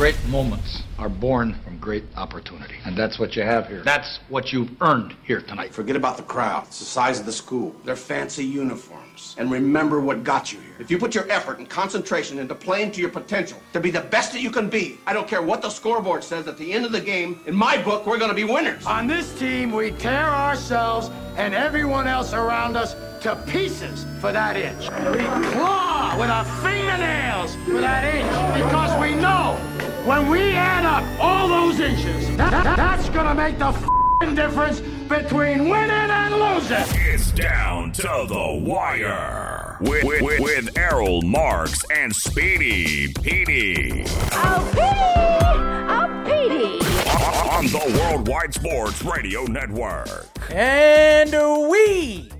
Great moments are born from great opportunity. And that's what you have here. That's what you've earned here tonight. Forget about the crowd. It's the size of the school, their fancy uniforms, and remember what got you here. If you put your effort and concentration into playing to your potential, to be the best that you can be, I don't care what the scoreboard says at the end of the game, in my book, we're going to be winners. On this team, we tear ourselves and everyone else around us to pieces for that inch. We claw with our fingernails for that inch because we know when we add up all those inches, that, that- that's gonna make the f***ing difference between winning and losing. It's down to the wire with, with, with Errol Marks and Speedy Petey Oh, Petey! Oh, Petey! on the Worldwide Sports Radio Network. And we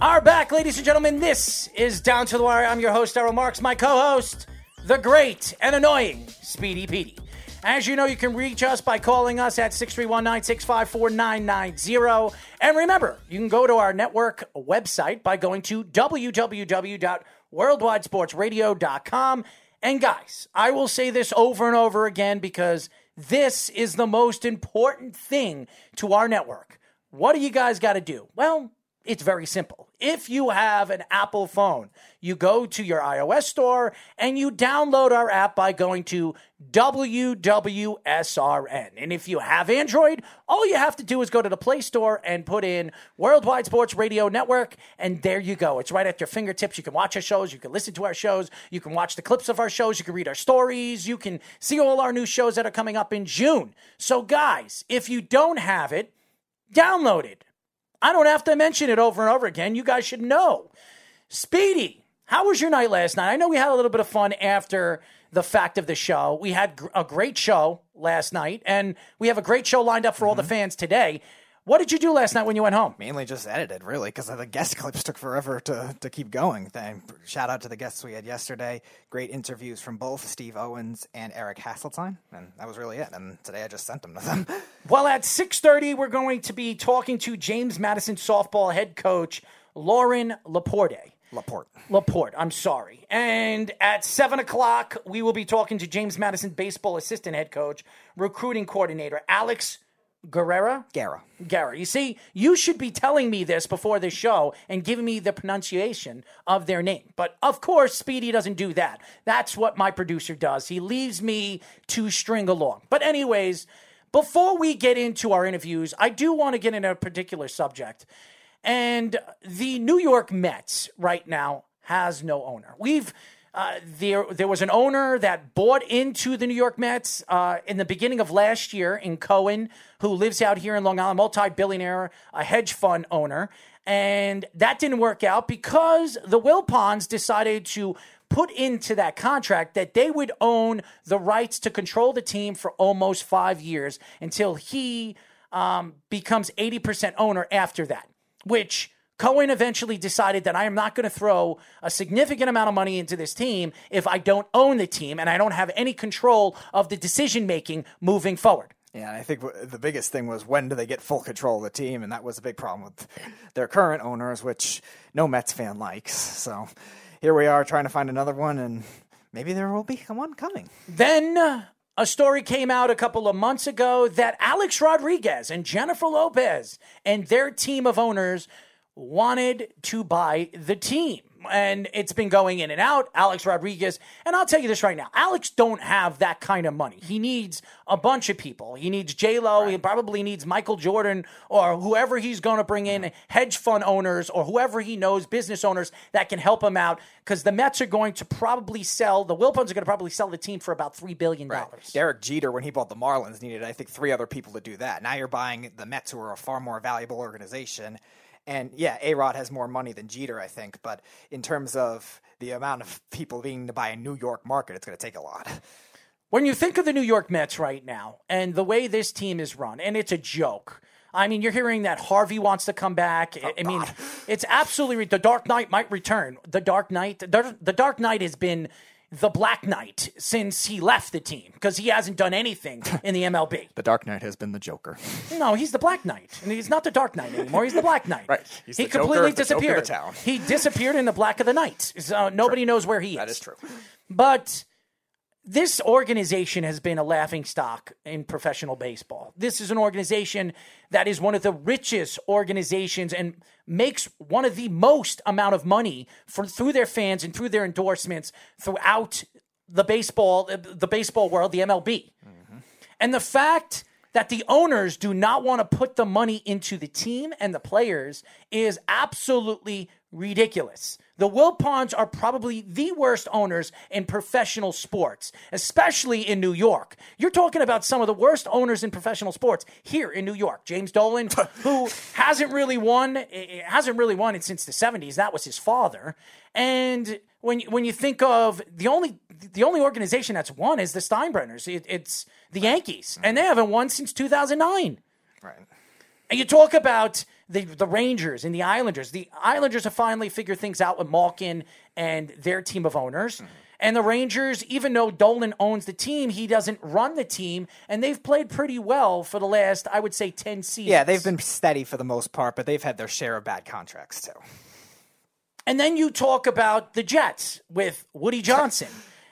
are back, ladies and gentlemen. This is Down to the Wire. I'm your host, Errol Marks. My co host, the great and annoying Speedy Petey. As you know, you can reach us by calling us at 631 965 4990. And remember, you can go to our network website by going to www.worldwidesportsradio.com. And guys, I will say this over and over again because this is the most important thing to our network. What do you guys got to do? Well, it's very simple. If you have an Apple phone, you go to your iOS store and you download our app by going to WWSRN. And if you have Android, all you have to do is go to the Play Store and put in Worldwide Sports Radio Network, and there you go. It's right at your fingertips. You can watch our shows, you can listen to our shows, you can watch the clips of our shows, you can read our stories, you can see all our new shows that are coming up in June. So, guys, if you don't have it, download it. I don't have to mention it over and over again. You guys should know. Speedy, how was your night last night? I know we had a little bit of fun after the fact of the show. We had gr- a great show last night, and we have a great show lined up for all the mm-hmm. fans today. What did you do last night when you went home? Mainly just edited, really, because the guest clips took forever to, to keep going. Then shout out to the guests we had yesterday. Great interviews from both Steve Owens and Eric Hasseltine, and that was really it. And today I just sent them to them. Well, at 6:30 we're going to be talking to James Madison softball head coach Loren Laporte. Laporte. Laporte, I'm sorry. And at 7 o'clock, we will be talking to James Madison baseball assistant head coach, recruiting coordinator Alex Guerrera. Gara. Guerra. You see, you should be telling me this before the show and giving me the pronunciation of their name. But of course, Speedy doesn't do that. That's what my producer does. He leaves me to string along. But, anyways, before we get into our interviews, I do want to get into a particular subject. And the New York Mets right now has no owner. We've uh, there there was an owner that bought into the New York Mets uh, in the beginning of last year in Cohen, who lives out here in Long Island, multi-billionaire, a hedge fund owner, and that didn't work out because the Wilpons decided to put into that contract that they would own the rights to control the team for almost five years until he um, becomes 80% owner after that, which Cohen eventually decided that I am not going to throw a significant amount of money into this team if I don't own the team and I don't have any control of the decision making moving forward. Yeah, and I think the biggest thing was when do they get full control of the team, and that was a big problem with their current owners, which no Mets fan likes. So here we are trying to find another one, and maybe there will be one coming. Then uh, a story came out a couple of months ago that Alex Rodriguez and Jennifer Lopez and their team of owners wanted to buy the team. And it's been going in and out. Alex Rodriguez, and I'll tell you this right now: Alex don't have that kind of money. He needs a bunch of people. He needs J Lo. He probably needs Michael Jordan or whoever he's going to bring in, hedge fund owners or whoever he knows, business owners that can help him out. Because the Mets are going to probably sell. The Wilpons are going to probably sell the team for about three billion dollars. Derek Jeter, when he bought the Marlins, needed I think three other people to do that. Now you're buying the Mets, who are a far more valuable organization. And yeah, A Rod has more money than Jeter, I think. But in terms of the amount of people being to buy a New York market, it's going to take a lot. When you think of the New York Mets right now and the way this team is run, and it's a joke. I mean, you're hearing that Harvey wants to come back. Oh, I- I mean, it's absolutely the Dark Knight might return. The Dark Knight, the, the Dark Knight has been the Black Knight since he left the team because he hasn't done anything in the MLB. The Dark Knight has been the Joker. No, he's the Black Knight, and he's not the Dark Knight anymore. He's the Black Knight. Right. He's he completely Joker disappeared. He disappeared in the Black of the Night. So nobody knows where he is. That is true. But this organization has been a laughing stock in professional baseball. This is an organization that is one of the richest organizations and makes one of the most amount of money for through their fans and through their endorsements throughout the baseball uh, the baseball world, the MLB. Mm-hmm. And the fact that the owners do not want to put the money into the team and the players is absolutely ridiculous. The Wilpons are probably the worst owners in professional sports, especially in New York. You're talking about some of the worst owners in professional sports here in New York. James Dolan, who hasn't really won, eh, hasn't really won it since the 70s. That was his father. And when you- when you think of the only the only organization that's won is the Steinbrenners. It, it's the Yankees, and they haven't won since 2009. Right. And you talk about the the Rangers and the Islanders. The Islanders have finally figured things out with Malkin and their team of owners. And the Rangers, even though Dolan owns the team, he doesn't run the team, and they've played pretty well for the last, I would say, ten seasons. Yeah, they've been steady for the most part, but they've had their share of bad contracts too. And then you talk about the Jets with Woody Johnson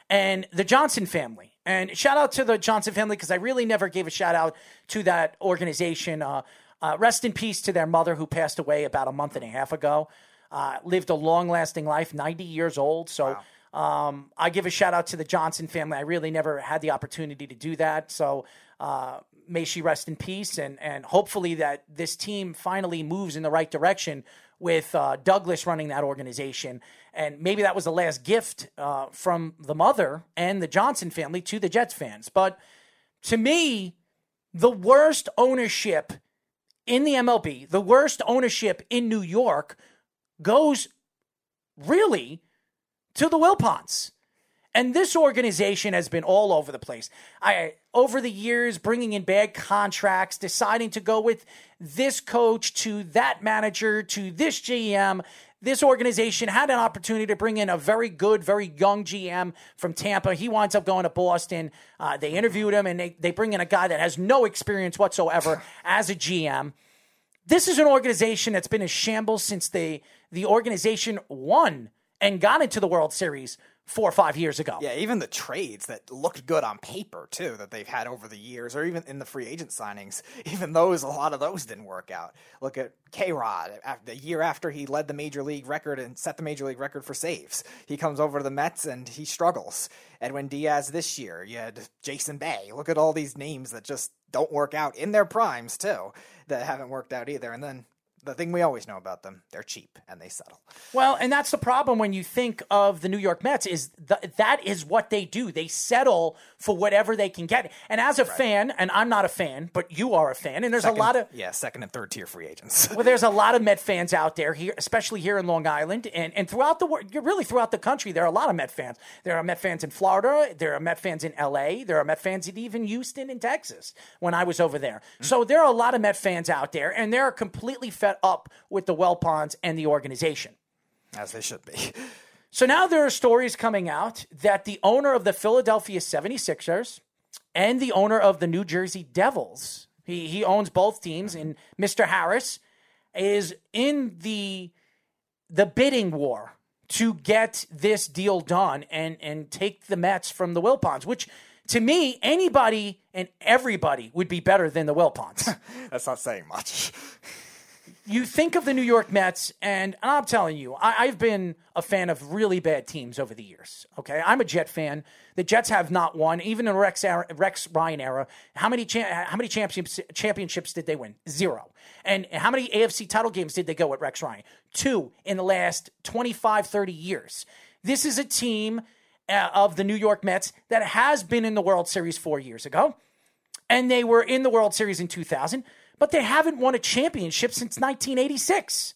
and the Johnson family. And shout out to the Johnson family because I really never gave a shout out to that organization. Uh, uh, rest in peace to their mother who passed away about a month and a half ago. Uh, lived a long lasting life, 90 years old. So um, I give a shout out to the Johnson family. I really never had the opportunity to do that. So uh, may she rest in peace. And, and hopefully that this team finally moves in the right direction with uh, Douglas running that organization. And maybe that was the last gift uh, from the mother and the Johnson family to the Jets fans. But to me, the worst ownership in the MLB, the worst ownership in New York goes really to the Wilpons. And this organization has been all over the place. I over the years bringing in bad contracts, deciding to go with this coach to that manager to this GM. This organization had an opportunity to bring in a very good, very young GM from Tampa. He winds up going to Boston. Uh, they interviewed him, and they, they bring in a guy that has no experience whatsoever as a GM. This is an organization that's been a shambles since they the organization won and got into the World Series four or five years ago. Yeah, even the trades that looked good on paper too that they've had over the years, or even in the free agent signings, even those a lot of those didn't work out. Look at K Rod, the year after he led the major league record and set the major league record for saves, he comes over to the Mets and he struggles. Edwin Diaz this year, you had Jason Bay. Look at all these names that just don't work out in their primes too, that haven't worked out either. And then the thing we always know about them, they're cheap and they settle. Well, and that's the problem when you think of the New York Mets is th- that is what they do. They settle for whatever they can get. And as a fan, and I'm not a fan, but you are a fan, and there's Second- a lot of yeah, second and third tier free agents. well, there's a lot of Met fans out there here, especially here in Long Island, and, and throughout the world, really throughout the country. There are a lot of Met fans. There are Met fans in Florida. There are Met fans in L.A. There are Met fans in even Houston and Texas when I was over there. Hmm. So there are a lot of Met fans out there, and they're completely fed up with the Wilpons and the organization. As they should be. So now there are stories coming out that the owner of the Philadelphia 76ers and the owner of the New Jersey Devils, he, he owns both teams, and Mr. Harris is in the the bidding war to get this deal done and and take the Mets from the Wilpons, which to me, anybody and everybody would be better than the Wilpons. That's not saying much. you think of the New York Mets, and I'm telling you, I, I've been a fan of really bad teams over the years. Okay, I'm a Jet fan. The Jets have not won, even in Rex era, Rex Ryan era. How many cha- how many championships championships did they win? Zero. And how many AFC title games did they go with Rex Ryan? Two in the last 25, 30 years. This is a team uh, of the New York Mets that has been in the World Series four years ago and they were in the World Series in 2000, but they haven't won a championship since 1986.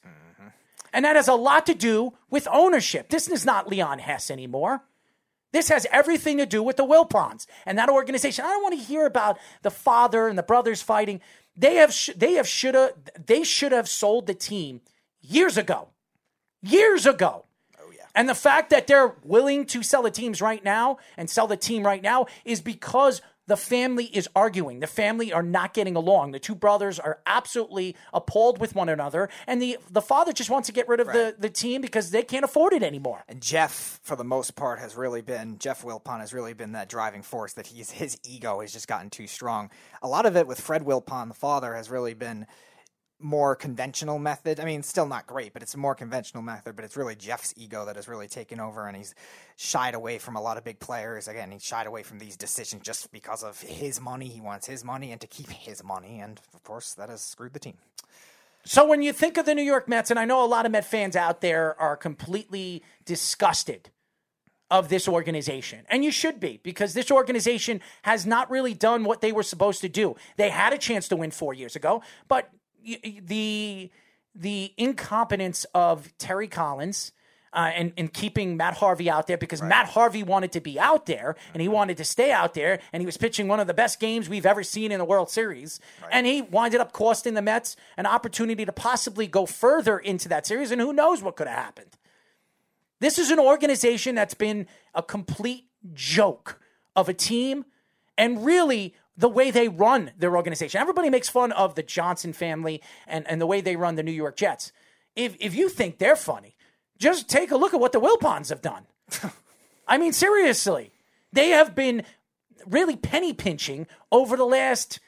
And that has a lot to do with ownership. This is not Leon Hess anymore. This has everything to do with the Wilpons and that organization. I don't want to hear about the father and the brothers fighting. They have sh- they have should have they should have sold the team years ago. Years ago. Oh yeah. And the fact that they're willing to sell the teams right now and sell the team right now is because the family is arguing. The family are not getting along. The two brothers are absolutely appalled with one another. And the, the father just wants to get rid of the, the team because they can't afford it anymore. And Jeff, for the most part, has really been Jeff Wilpon has really been that driving force. That he's his ego has just gotten too strong. A lot of it with Fred Wilpon, the father, has really been more conventional method. I mean, still not great, but it's a more conventional method. But it's really Jeff's ego that has really taken over, and he's shied away from a lot of big players. Again, he shied away from these decisions just because of his money. He wants his money and to keep his money, and of course, that has screwed the team. So when you think of the New York Mets, and I know a lot of Met fans out there are completely disgusted of this organization. And you should be, because this organization has not really done what they were supposed to do. They had a chance to win four years ago, but the the incompetence of Terry Collins uh, and, and keeping Matt Harvey out there because Matt Harvey wanted to be out there and he wanted to stay out there and he was pitching one of the best games we've ever seen in the World Series. And he winded up costing the Mets an opportunity to possibly go further into that series. And who knows what could have happened. This is an organization that's been a complete joke of a team and really the way they run their organization. Everybody makes fun of the Johnson family and, and the way they run the New York Jets. If, if you think they're funny, just take a look at what the Wilpons have done. I mean, seriously, they have been really penny pinching over the last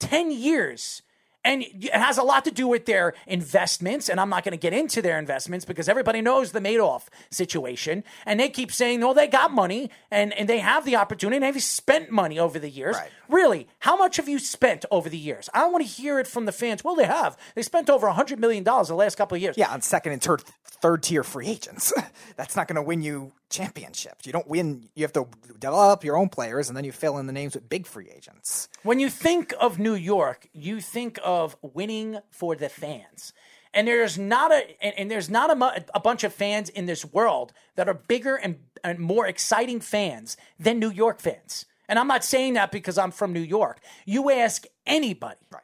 10 years. And it has a lot to do with their investments. And I'm not going to get into their investments because everybody knows the Madoff situation. And they keep saying, oh, they got money and, and they have the opportunity and they've spent money over the years. Right. Really, how much have you spent over the years? I want to hear it from the fans. Well, they have. They spent over $100 million the last couple of years. Yeah, on second and third third tier free agents. That's not going to win you championships. You don't win. You have to develop your own players, and then you fill in the names with big free agents. When you think of New York, you think of winning for the fans. And there's not a and, and there's not a, a bunch of fans in this world that are bigger and, and more exciting fans than New York fans. And I'm not saying that because I'm from New York. You ask anybody. Right.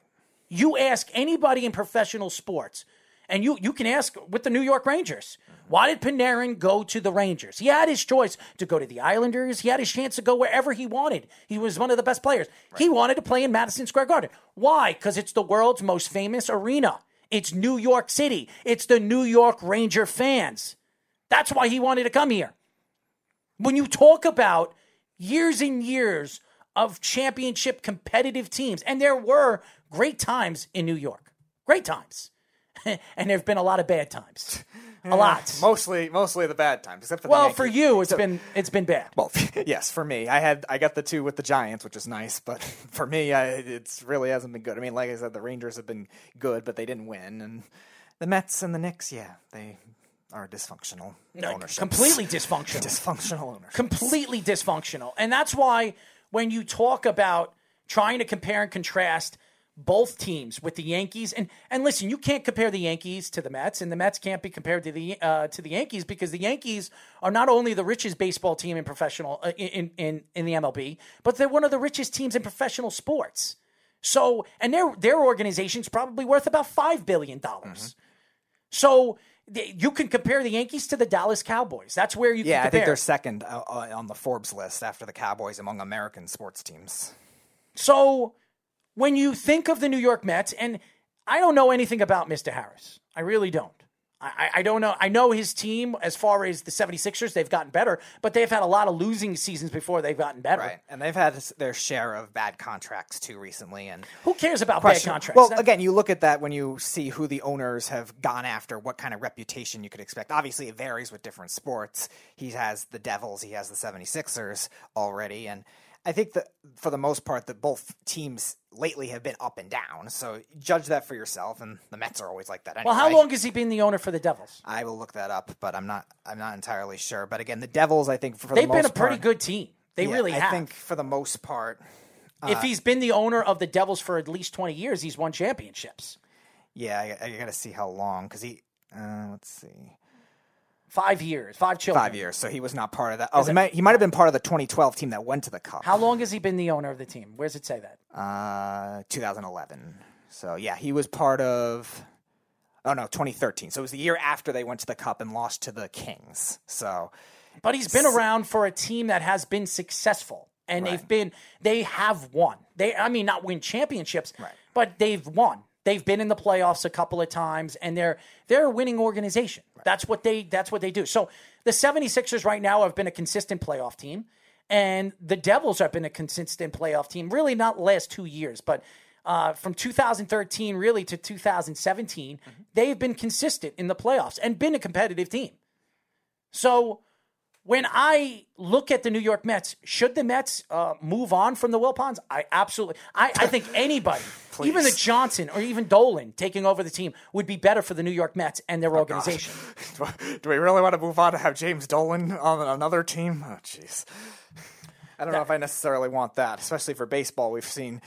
You ask anybody in professional sports, and you you can ask with the New York Rangers. Why did Panarin go to the Rangers? He had his choice to go to the Islanders. He had his chance to go wherever he wanted. He was one of the best players. He wanted to play in Madison Square Garden. Why? Because it's the world's most famous arena. It's New York City. It's the New York Ranger fans. That's why he wanted to come here. When you talk about years and years of championship competitive teams, and there were great times in New York, great times. and there have been a lot of bad times. A lot. Mostly, mostly the bad times, except for Well, the for Yankees. you, it's So- been it's been bad. Well, yes, for me, I had I got the two with the Giants, which is nice, but for me, I, it's really hasn't been good. I mean, like I said, the Rangers have been good, but they didn't win, and the Mets and the Knicks, yeah, they are dysfunctional ownership, completely dysfunctional. dysfunctional ownership. completely dysfunctional. And that's why when you talk about trying to compare and contrast both teams with the Yankees, and and listen, you can't compare the Yankees to the Mets, and the Mets can't be compared to the uh, to the Yankees because the Yankees are not only the richest baseball team in professional uh, in in in the MLB, but they're one of the richest teams in professional sports. So, and their their organization's probably worth about five billion dollars. So. You can compare the Yankees to the Dallas Cowboys. That's where you Yeah, I think they're second uh, uh, on the Forbes list after the Cowboys among American sports teams. So when you think of the New York Mets, and I don't know anything about Mr. Harris, I really don't. I, I- don't know. I know his team, as far as the 76ers, they've gotten better, but they've had a lot of losing seasons before they've gotten better. Right, and they've had their share of bad contracts too recently, and Who cares about question- bad contracts? Well, again, you look at that when you see who the owners have gone after, what kind of reputation you could expect. Obviously, it varies with different sports. He has the Devils, he has the 76ers already, and I think that for the most part, that both teams lately have been up and down. So judge that for yourself, and the Mets are always like that. Anyway. well, how long has he been the owner for the Devils? I will look that up, but I'm not. I'm not entirely sure. But again, the Devils, I think for the They've most been a pretty part- good team. They yeah, really I have. think for the most part, if he's been the owner of the Devils for at least 20 years, he's won championships. yeah, I, I got to see how long because he. Uh, let's see. Five years, five children. Five years, so he was not part of that. Oh, he might, he might have been part of the 2012 team that went to the Cup. How long has he been the owner of the team? Where does it say that? Uh, 2011. So yeah, he was part of. Oh no, 2013. So it was the year after they went to the Cup and lost to the Kings. So, but he's been around for a team that has been successful, and they've been they have won. They, I mean, not win championships, Right. but they've won. They've been in the playoffs a couple of times, and they're they're a winning organization. That's what they that's what they do. So the 76ers right now have been a consistent playoff team, and the Devils have been a consistent playoff team. Really, not last two years, but uh, from 2013 really to 2017, they've been consistent in the playoffs and been a competitive team. So when I look at the New York Mets, should the Mets uh, move on from the Wilpons? I absolutely. I, I think anybody, even the Johnson or even Dolan taking over the team, would be better for the New York Mets and their organization. do we really want to move on to have James Dolan on another team? Oh, jeez. I don't know if I necessarily want that, especially for baseball. We've seen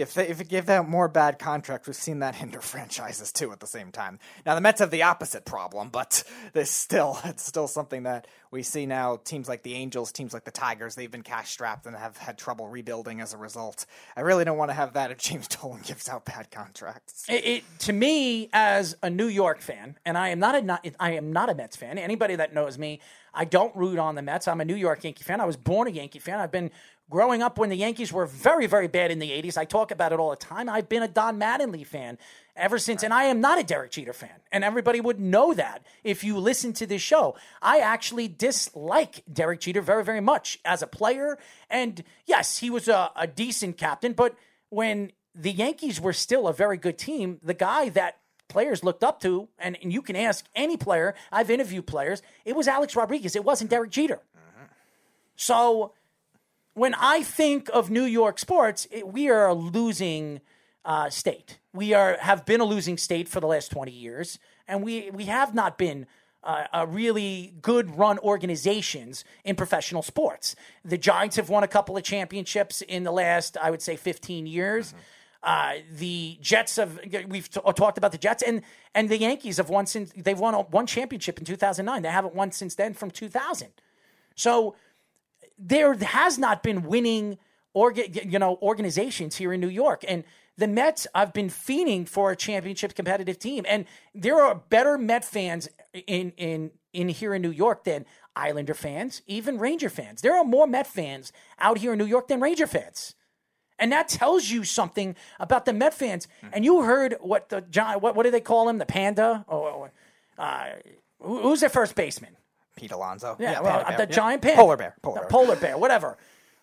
if they, if they give out more bad contracts, we've seen that hinder franchises too at the same time. Now the Mets have the opposite problem, but there's still it's still something that we see now. Teams like the Angels, teams like the Tigers, they've been cash strapped and have had trouble rebuilding as a result. I really don't want to have that if James Dolan gives out bad contracts. It, it, to me, as a New York fan, and I am not a not, I am not a Mets fan. Anybody that knows me, I don't root on the Mets. I'm a New York Yankee fan. I was born a Yankee fan. I've been growing up when the Yankees were very, very bad in the 80s. I talk about it all the time. I've been a Don Mattingly fan ever since, and I am not a Derek Jeter fan. And everybody would know that if you listen to this show. I actually dislike Derek Jeter very, very much as a player. And yes, he was a, a decent captain, but when the Yankees were still a very good team, the guy that players looked up to, and, and you can ask any player, I've interviewed players, it was Alex Rodriguez. It wasn't Derek Jeter. Mm-hmm. So when I think of New York sports, it, we are a losing uh, state. We are have been a losing state for the last twenty years, and we we have not been. Uh, a really good run organizations in professional sports. The Giants have won a couple of championships in the last, I would say, 15 years. Uh, the Jets have we've t- talked about the Jets and and the Yankees have won since they've won one championship in 2009. They haven't won since then from 2000. So there has not been winning orga, you know organizations here in New York and the Mets I've been fiending for a championship competitive team and there are better Met fans in in in here in New York than Islander fans, even Ranger fans. There are more Met fans out here in New York than Ranger fans. And that tells you something about the Met fans. And you heard what the John what what do they call him? The panda? Or uh, who's their first baseman? Pete Alonso, Yeah, well, Panda the Yeah. giant panda. polar bear, polar The bear. polar bear, whatever.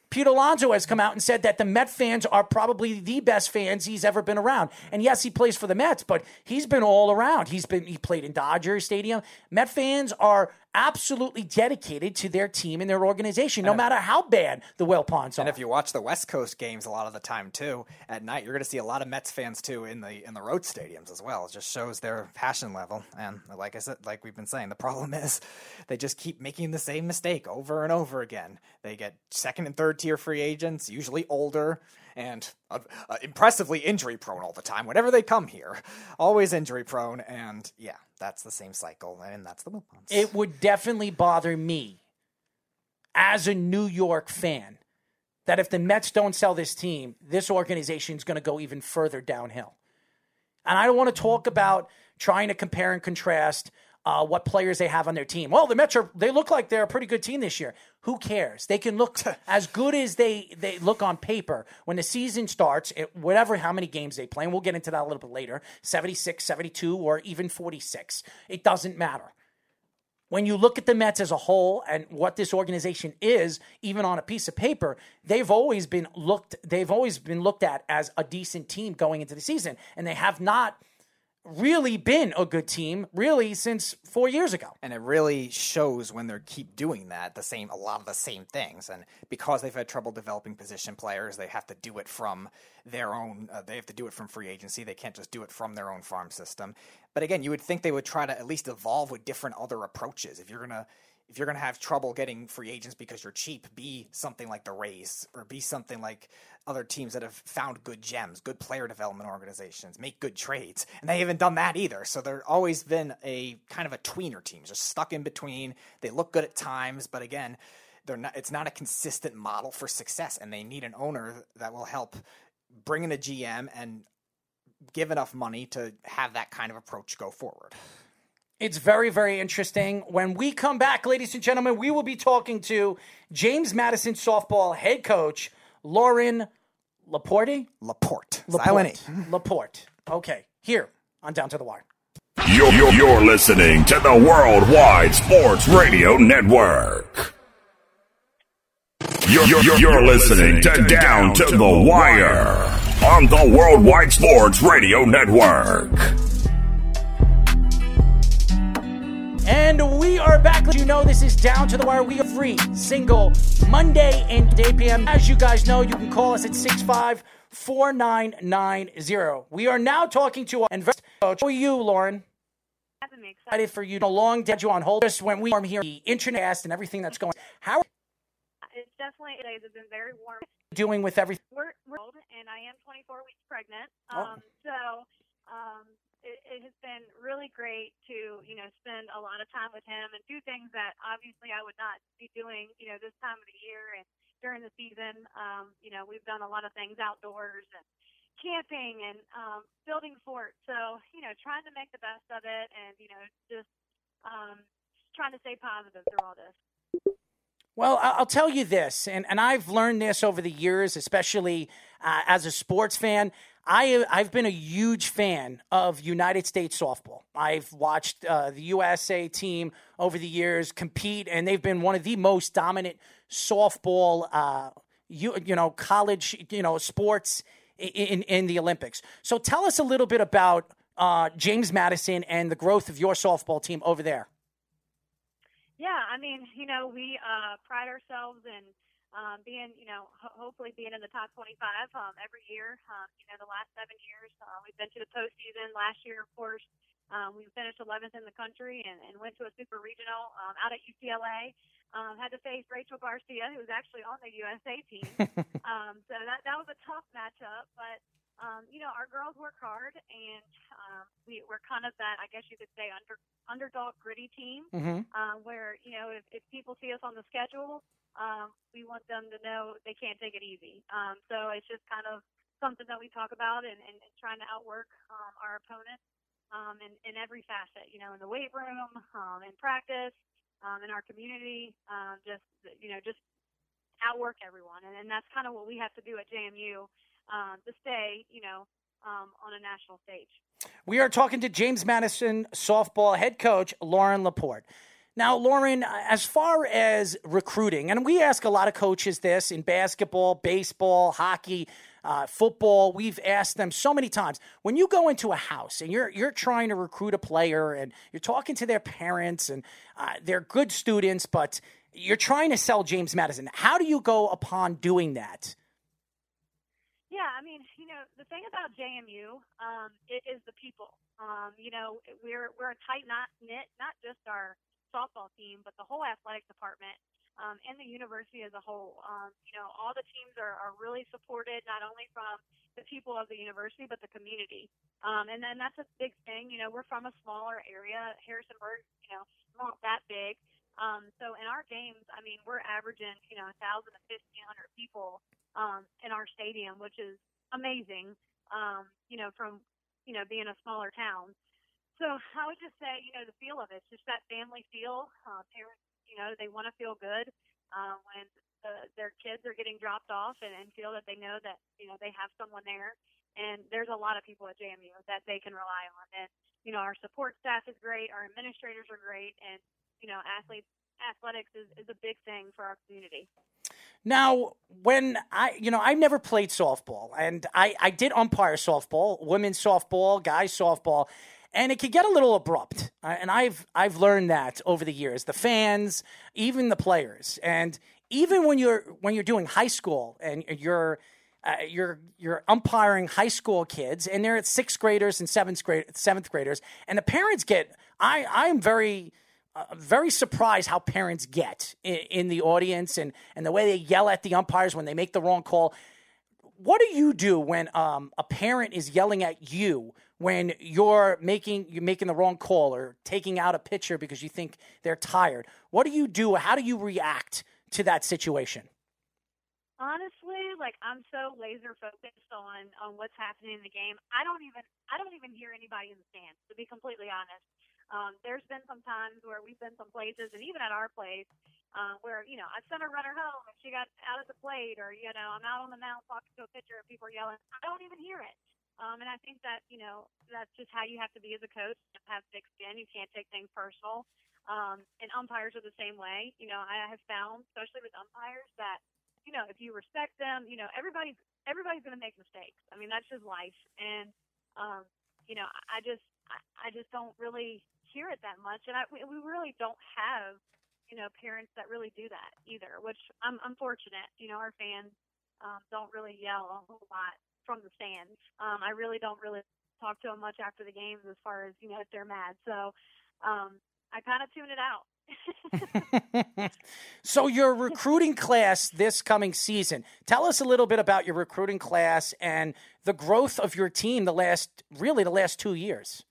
Pete Alonso has come out and said that the Met fans are probably the best fans he's ever been around. And yes, he plays for the Mets, but he's been all around. He's been he played in Dodger Stadium. Met fans are absolutely dedicated to their team and their organization, no matter how bad the Wilpons are. And if you watch the West Coast games a lot of the time too, at night you're going to see a lot of Mets fans too in the in the road stadiums as well. It just shows their passion level. And like I said, like we've been saying, the problem is they just keep making the same mistake over and over again. They get second and third tier free agents, usually older and uh, uh, impressively injury prone all the time. Whenever they come here, always injury prone. And yeah, that's the same cycle, and that's the Wilpons. it would definitely bother me as a New York fan that if the Mets don't sell this team, this organization is going to go even further downhill. And I don't want to talk about trying to compare and contrast uh, what players they have on their team. Well, the Mets are they look like they're a pretty good team this year. Who cares? They can look as good as they they look on paper when the season starts, it, whatever how many games they play. And we'll get into that a little bit later. 76, 72 or even 46. It doesn't matter when you look at the Mets as a whole and what this organization is, even on a piece of paper, they've always been looked they've always been looked at as a decent team going into the season. And they have not really been a good team really since four years ago. and it really shows when they keep doing that the same a lot of the same things. And because they've had trouble developing position players they have to do it from their own uh, they have to do it from free agency. They can't just do it from their own farm system. But again you would think they would try to at least evolve with different other approaches. If you're to if you're going to have trouble getting free agents because you're cheap, be something like the Rays or be something like other teams that have found good gems, good player development organizations, make good trades. And they haven't done that either. So they're always been a kind of a tweener team, just stuck in between. They look good at times, but again, they're not it's not a consistent model for success and they need an owner that will help bring in a GM and give enough money to have that kind of approach go forward. It's very, very interesting. When we come back, ladies and gentlemen, we will be talking to James Madison softball head coach Loren Laporte. Laporte. Laporte. Laporte. Okay, here on Down to the Wire. You're, you're, you're listening to the Worldwide Sports Radio Network. You're, you're, you're listening to Down to the Wire on the Worldwide Sports Radio Network. And we are back. You know, this is Down to the Wire. We are free, single, Monday and 8 p.m. As you guys know, you can call us at 65 4990. We are now talking to our investor coach. How are you, Loren? I'm Excited for you. A long day you on hold. Just when we are here, the internet and everything that's going. How are It's definitely days have been very warm. doing with everything? We're, we're old, and I am 24 weeks pregnant. Oh. Um, so um, it, it has been really great to you know spend a lot of time with him and do things that obviously I would not be doing you know this time of the year and during the season. Um, you know we've done a lot of things outdoors and camping and um, building forts. So you know trying to make the best of it and you know just um, trying to stay positive through all this. Well, I'll tell you this, and, and I've learned this over the years, especially uh, as a sports fan. I, I've been a huge fan of United States softball. I've watched uh, the USA team over the years compete, and they've been one of the most dominant softball, uh, you, you know, college, you know, sports in, in the Olympics. So tell us a little bit about uh, James Madison and the growth of your softball team over there. Yeah, I mean, you know, we uh, pride ourselves in um, being, you know, ho- hopefully being in the top 25 um, every year. Um, you know, the last seven years, uh, we've been to the postseason. Last year, of course, um, we finished 11th in the country and, and went to a super regional um, out at UCLA. Um, had to face Rachel Garcia, who was actually on the USA team. um, so that that was a tough matchup, but um, you know, our girls work hard, and um, we, we're kind of that, I guess you could say, under, underdog gritty team, Mhm. um, where, you know, if, if people see us on the schedule, um, we want them to know they can't take it easy. Um, so it's just kind of something that we talk about and, and, and trying to outwork um, our opponents um, in, in every facet, you know, in the weight room, um, in practice, um, in our community, um, just, you know, just outwork everyone. And, and that's kind of what we have to do at JMU um, to stay, you know, um, on a national stage. We are talking to James Madison softball head coach Loren Laporte. Now, Loren, as far as recruiting, and we ask a lot of coaches this in basketball, baseball, hockey, uh, football. We've asked them so many times. When you go into a house and you're you're trying to recruit a player, and you're talking to their parents, and uh, they're good students, but you're trying to sell James Madison. How do you go upon doing that? Yeah, I mean, you know, the thing about JMU um, it is the people. Um, you know, we're we're a tight knit, not just our softball team, but the whole athletic department um, and the university as a whole. Um, you know, all the teams are, are really supported not only from the people of the university but the community. Um, and then that's a big thing. You know, we're from a smaller area, Harrisonburg. You know, not that big. Um, so in our games, I mean, we're averaging, you know, 1,000 to 1,500 people um, in our stadium, which is amazing, um, you know, from, you know, being a smaller town. So I would just say, you know, the feel of it, just that family feel. Uh, parents, you know, they want to feel good uh, when uh, their kids are getting dropped off and, and feel that they know that, you know, they have someone there. And there's a lot of people at JMU that they can rely on. And, you know, our support staff is great. Our administrators are great. And, you know, athletes, athletics is, is a big thing for our community. Now, when I, you know, I never played softball, and I, I did umpire softball, women's softball, guys softball, and it could get a little abrupt. And I've, I've learned that over the years. The fans, even the players, and even when you're, when you're doing high school and you're, uh, you're, you're umpiring high school kids, and they're at sixth graders and seventh grade, seventh graders, and the parents get. I, I'm very uh, very surprised how parents get in, in the audience and, and the way they yell at the umpires when they make the wrong call. What do you do when um, a parent is yelling at you when you're making you're making the wrong call or taking out a pitcher because you think they're tired? What do you do? How do you react to that situation? Honestly, like I'm so laser focused on on what's happening in the game. I don't even I don't even hear anybody in the stands. To be completely honest, um, there's been some times where we've been some places, and even at our place, uh, where you know I sent a runner home and she got out of the plate, or you know I'm out on the mound talking to a pitcher and people are yelling. I don't even hear it. Um, and I think that you know that's just how you have to be as a coach. Have thick skin. You can't take things personal. Um, and umpires are the same way. You know, I have found, especially with umpires, that you know if you respect them, you know everybody's everybody's going to make mistakes. I mean that's just life. And um, you know I just I, I just don't really hear it that much, and I we, we really don't have you know parents that really do that either. Which I'm I'm fortunate. You know our fans um, don't really yell a whole lot from the stands. Um, I really don't really talk to them much after the games as far as you know if they're mad. So um, I kind of tune it out. so your recruiting class this coming season. Tell us a little bit about your recruiting class and the growth of your team the last really the last 2 years.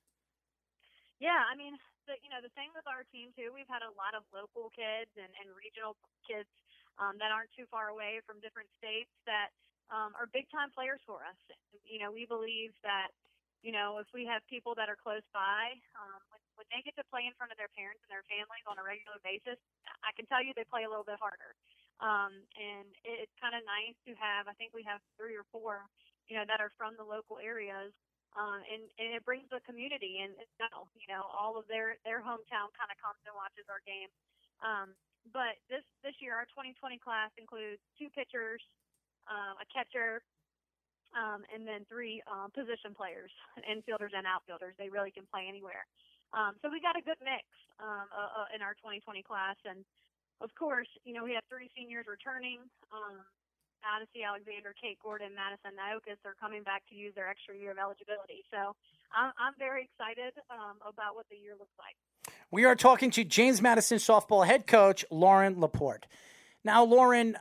Yeah, I mean, the, you know, the thing with our team too, we've had a lot of local kids and, and regional kids um, that aren't too far away from different states that um, are big time players for us. You know, we believe that you know, if we have people that are close by, um, when, when they get to play in front of their parents and their families on a regular basis, I can tell you they play a little bit harder. Um, and it's kind of nice to have, I think we have three or four, you know, that are from the local areas. Um, and, and it brings the community and, you know, all of their, their hometown kind of comes and watches our game. Um, but this, this year, our 2020 class includes two pitchers, um, a catcher, um, and then three um, position players, infielders and outfielders. They really can play anywhere. Um, so we got a good mix um, uh, uh, in our 2020 class, and of course, you know we have three seniors returning. Um, Odicci Alexander, Kate Gordon, Madison Naujokas are coming back to use their extra year of eligibility. So I'm, I'm very excited um, about what the year looks like. We are talking to James Madison softball head coach Loren Laporte. Now, Loren,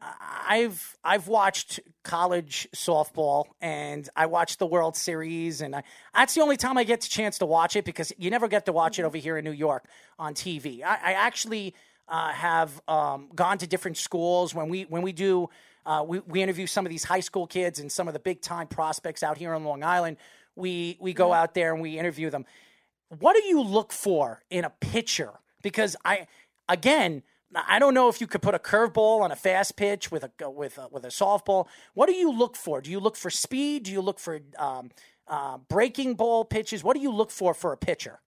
I've I've watched college softball and I watched the World Series, and I, that's the only time I get the chance to watch it because you never get to watch it over here in New York on TV. I, I actually uh, have um, gone to different schools when we when we do uh, we, we interview some of these high school kids and some of the big time prospects out here on Long Island. We we go out there and we interview them. What do you look for in a pitcher? Because I again I don't know if you could put a curveball on a fast pitch with a with a, with a softball. What do you look for? Do you look for speed? Do you look for um, uh, breaking ball pitches? What do you look for for a pitcher?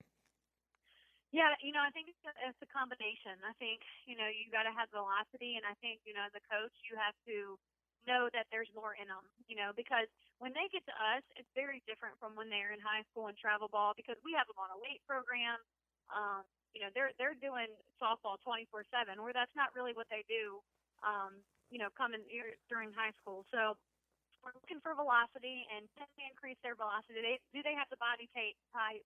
Yeah, you know, I think it's a, combination. I think you know you got to have velocity, and I think you know as a coach you have to know that there's more in them. You know, because when they get to us, it's very different from when they're in high school and travel ball because we have them on a weight program. Um, you know they're they're doing softball 24/7, where that's not really what they do. Um, you know, coming during high school. So we're looking for velocity, and can they increase their velocity? Do they, do they have the body type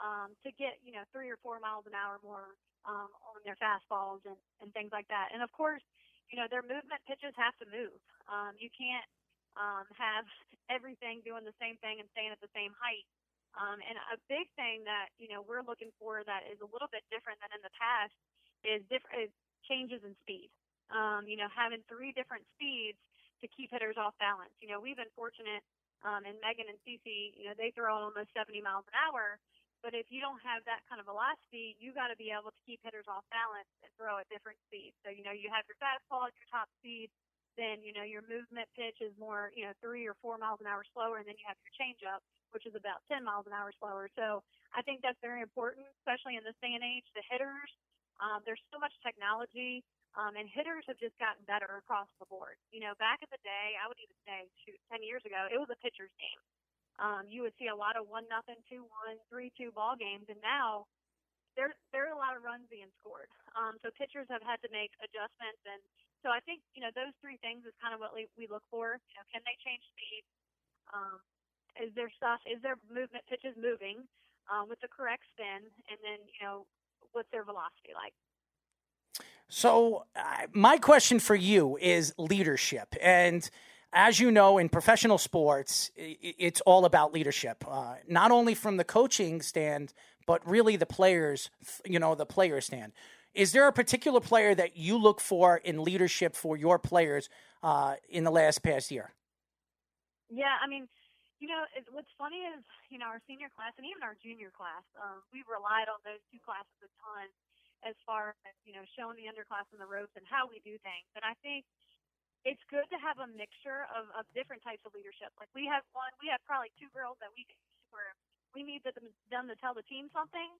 um, to get you know three or four miles an hour more um, on their fastballs and, and things like that? And of course, you know their movement pitches have to move. Um, you can't um, have everything doing the same thing and staying at the same height um, and a big thing that you know we're looking for that is a little bit different than in the past is different is changes in speed. Um, you know, having three different speeds to keep hitters off balance. You know, we've been fortunate, um, and Megan and Cece, you know, they throw almost 70 miles an hour. But if you don't have that kind of velocity, you got to be able to keep hitters off balance and throw at different speeds. So you know, you have your fastball at your top speed, then you know your movement pitch is more, you know, three or four miles an hour slower, and then you have your changeup which is about 10 miles an hour slower. So I think that's very important, especially in this day and age. The hitters, um, there's so much technology, um, and hitters have just gotten better across the board. You know, back in the day, I would even say, shoot, 10 years ago, it was a pitcher's game. Um, you would see a lot of one nothing, two one, three two ball games, and now there there are a lot of runs being scored. Um, so pitchers have had to make adjustments, and so I think you know those three things is kind of what we, we look for. You know, can they change speed? Um, is there stuff? Is there movement pitches moving um, with the correct spin? And then you know, what's their velocity like? So, uh, my question for you is leadership. And as you know, in professional sports, it's all about leadership, uh, not only from the coaching stand, but really the players, you know, the player stand. Is there a particular player that you look for in leadership for your players uh, in the last past year? Yeah, I mean, you know, it, what's funny is, you know, our senior class and even our junior class, um, we relied on those two classes a ton as far as, you know, showing the underclassmen the ropes and how we do things. And I think it's good to have a mixture of, of different types of leadership. Like we have one, we have probably two girls that we where we need them to tell the team something.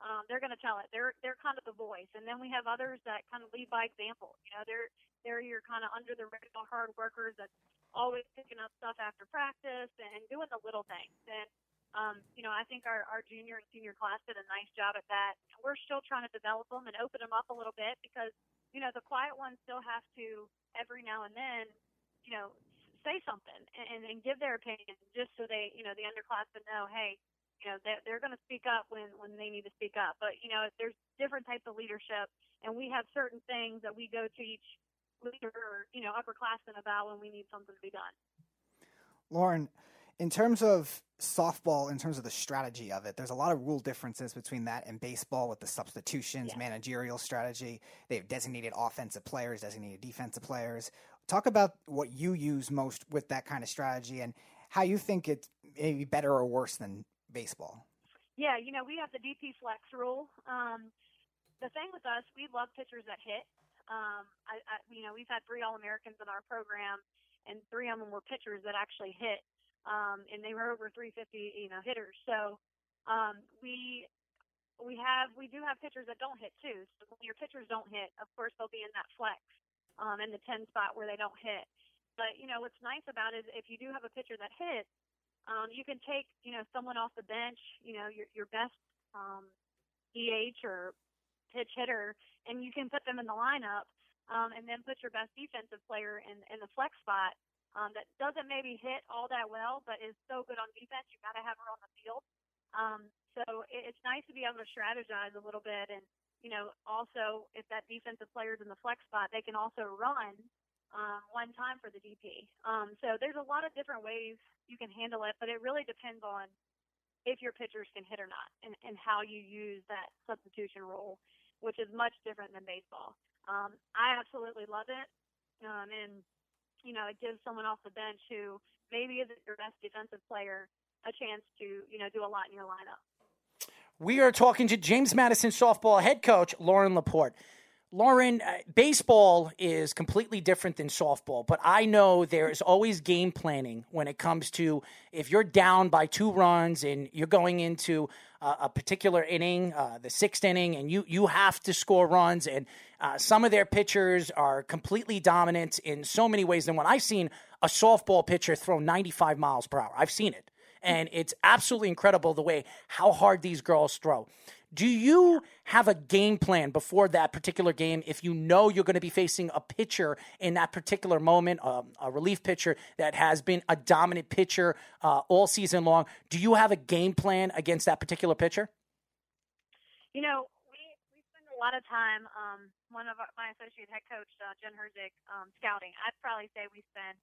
Um, they're going to tell it. They're they're kind of the voice, and then we have others that kind of lead by example. You know, they're they're your kind of under the radar hard workers that always picking up stuff after practice and doing the little things. And um, you know, I think our, our junior and senior class did a nice job at that. We're still trying to develop them and open them up a little bit because, you know, the quiet ones still have to every now and then, you know, say something and, and give their opinion just so they, you know, the underclassmen know, hey, you know, they're, they're going to speak up when, when they need to speak up. But, you know, there's different types of leadership and we have certain things that we go to each leader or, you know, upperclassmen about when we need something to be done. Loren, in terms of softball, in terms of the strategy of it, there's a lot of rule differences between that and baseball with the substitutions, yeah. managerial strategy. They have designated offensive players, designated defensive players. Talk about what you use most with that kind of strategy and how you think it's maybe better or worse than baseball. Yeah, you know, we have the DP flex rule. Um, the thing with us, we love pitchers that hit. Um, I, I, you know, we've had three All Americans in our program, and three of them were pitchers that actually hit, um, and they were over 350, you know, hitters. So um, we we have we do have pitchers that don't hit too. So when your pitchers don't hit, of course they'll be in that flex, um, in the 10 spot where they don't hit. But you know what's nice about it is if you do have a pitcher that hits, um, you can take you know someone off the bench, you know your your best um, DH or pitch hitter, and you can put them in the lineup, um, and then put your best defensive player in in the flex spot. Um, that doesn't maybe hit all that well, but is so good on defense. You got to have her on the field. Um, so it, it's nice to be able to strategize a little bit, and you know, also if that defensive player's in the flex spot, they can also run um, one time for the DP. Um, so there's a lot of different ways you can handle it, but it really depends on if your pitchers can hit or not, and, and how you use that substitution rule which is much different than baseball. Um, I absolutely love it, um, and you know it gives someone off the bench who maybe isn't your best defensive player a chance to you know do a lot in your lineup. We are talking to James Madison softball head coach Loren LaPorte. Loren, uh, baseball is completely different than softball, but I know there is always game planning when it comes to if you're down by two runs and you're going into uh, a particular inning, uh, the sixth inning, and you you have to score runs. And uh, some of their pitchers are completely dominant in so many ways. And when I've seen a softball pitcher throw 95 miles per hour, I've seen it, and it's absolutely incredible the way how hard these girls throw. Do you have a game plan before that particular game if you know you're going to be facing a pitcher in that particular moment, um, a relief pitcher that has been a dominant pitcher uh, all season long? Do you have a game plan against that particular pitcher? You know, we, we spend a lot of time, um, one of our, my associate head coach, uh, Jen Herzig, um, scouting. I'd probably say we spend,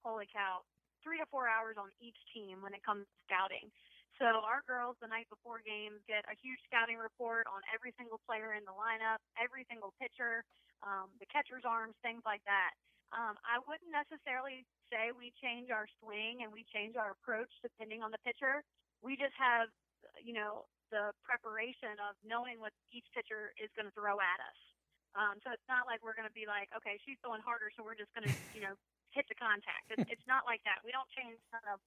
holy cow, three to four hours on each team when it comes to scouting. So our girls the night before games get a huge scouting report on every single player in the lineup, every single pitcher, um, the catcher's arms, things like that. Um, I wouldn't necessarily say we change our swing and we change our approach depending on the pitcher. We just have, you know, the preparation of knowing what each pitcher is going to throw at us. Um, so it's not like we're going to be like, okay, she's throwing harder, so we're just going to, you know, hit the contact. It's, it's not like that. We don't change kind of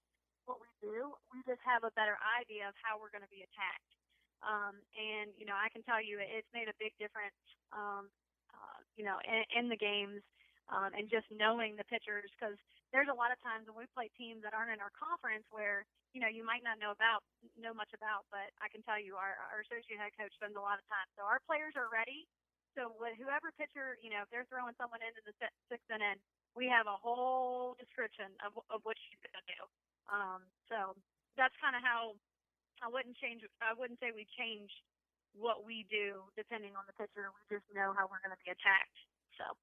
what we do. We just have a better idea of how we're going to be attacked. Um, and you know, I can tell you, it's made a big difference. Um, uh, you know, in, in the games, um, and just knowing the pitchers, because there's a lot of times when we play teams that aren't in our conference where you know you might not know about know much about, but I can tell you, our our associate head coach spends a lot of time. So our players are ready. So with whoever pitcher, you know, if they're throwing someone into the sixth inning, we have a whole description of of what she's going to do. Um, so that's kind of how I wouldn't change. I wouldn't say we change what we do depending on the pitcher. We just know how we're going to be attacked. So.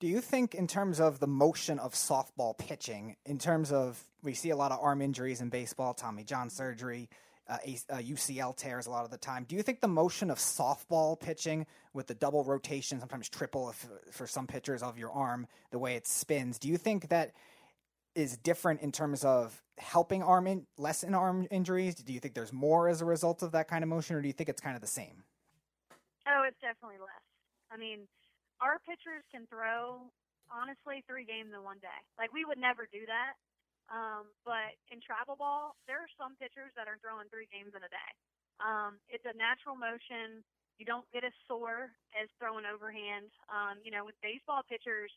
Do you think, in terms of the motion of softball pitching, in terms of we see a lot of arm injuries in baseball, Tommy John surgery, uh, uh, UCL tears a lot of the time. Do you think the motion of softball pitching with the double rotation, sometimes triple if, for some pitchers of your arm, the way it spins, do you think that is different in terms of helping arm in, lessen arm injuries? Do you think there's more as a result of that kind of motion, or do you think it's kind of the same? Oh, it's definitely less. I mean, our pitchers can throw honestly three games in one day. Like we would never do that. Um, but in travel ball, there are some pitchers that are throwing three games in a day. Um, it's a natural motion. You don't get as sore as throwing overhand. Um, you know, with baseball pitchers,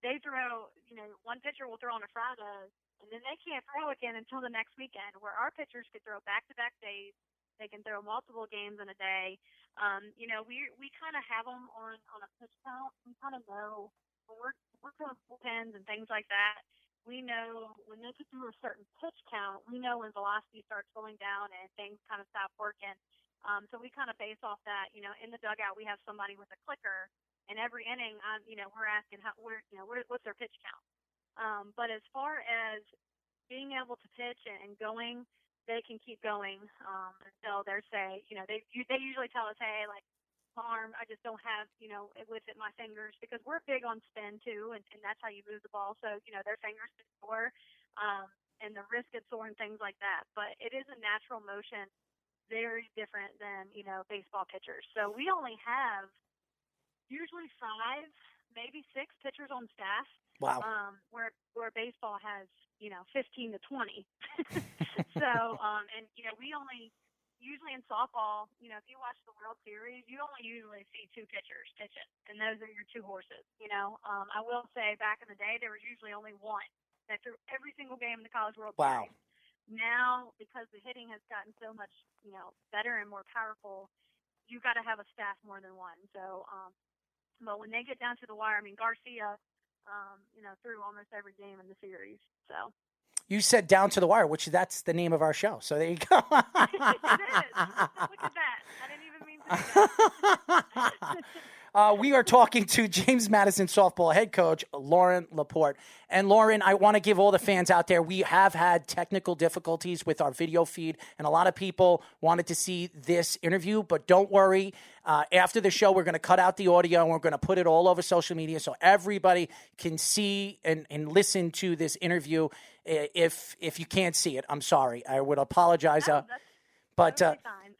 they throw, you know, one pitcher will throw on a Friday and then they can't throw again until the next weekend, where our pitchers could throw back to back days. They can throw multiple games in a day. Um, you know, we we kind of have them on on a pitch count. We kind of know when we're we're doing bullpens and things like that we know when they get through a certain pitch count, we know when velocity starts going down and things kind of stop working. Um, so we kind of base off that. You know, in the dugout, we have somebody with a clicker, and every inning, um, you know, we're asking how, where, you know, where, what's their pitch count. Um, but as far as being able to pitch and going, they can keep going um, until they're say, you know, they they usually tell us, hey, like arm. I just don't have, you know, with it my fingers because we're big on spin too, and, and that's how you move the ball. So you know, their fingers get sore, um, and the wrist gets sore and things like that. But it is a natural motion, very different than you know baseball pitchers. So we only have usually five, maybe six pitchers on staff. Wow. Um, where where baseball has you know 15 to 20. so um, and you know we only usually in softball, you know, if you watch the World Series, you only usually see two pitchers pitching, and those are your two horses. You know, um, I will say back in the day there was usually only one that threw every single game in the College World wow. Series. Now, because the hitting has gotten so much, you know, better and more powerful, you got to have a staff more than one. So, um, but when they get down to the wire, I mean, Garcia, um, you know, threw almost every game in the series. So. You said down to the wire, which that's the name of our show. So there you go. it is. Look at that. I didn't even mean to. Uh, we are talking to James Madison softball head coach Loren LaPorte. And Loren, I want to give all the fans out there, we have had technical difficulties with our video feed, and a lot of people wanted to see this interview, but don't worry. Uh, after the show, we're going to cut out the audio and we're going to put it all over social media so everybody can see and, and listen to this interview. If if you can't see it, I'm sorry. I would apologize. Uh, but uh,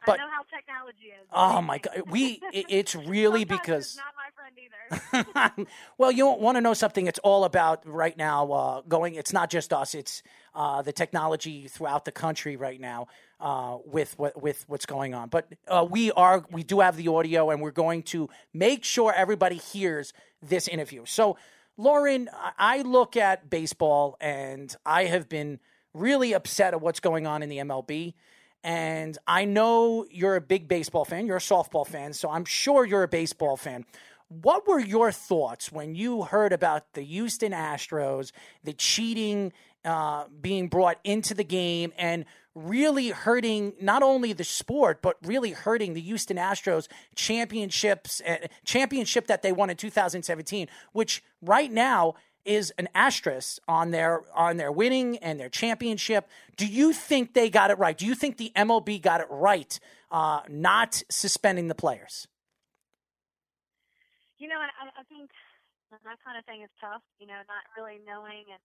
but I know how technology is. Oh my god, we it, it's really because not my friend either. well, you want to know something? It's all about right now. Uh, going, it's not just us. It's uh, the technology throughout the country right now uh, with what with what's going on. But uh, we are we do have the audio, and we're going to make sure everybody hears this interview. So, Loren, I look at baseball, and I have been really upset at what's going on in the MLB. And I know you're a big baseball fan, you're a softball fan, so I'm sure you're a baseball fan. What were your thoughts when you heard about the Houston Astros, the cheating uh, being brought into the game, and really hurting not only the sport but really hurting the Houston Astros championships uh, championship that they won in 2017, which right now is an asterisk on their on their winning and their championship. Do you think they got it right? Do you think the MLB got it right, uh, not suspending the players? You know, I, I think that kind of thing is tough. You know, not really knowing, and,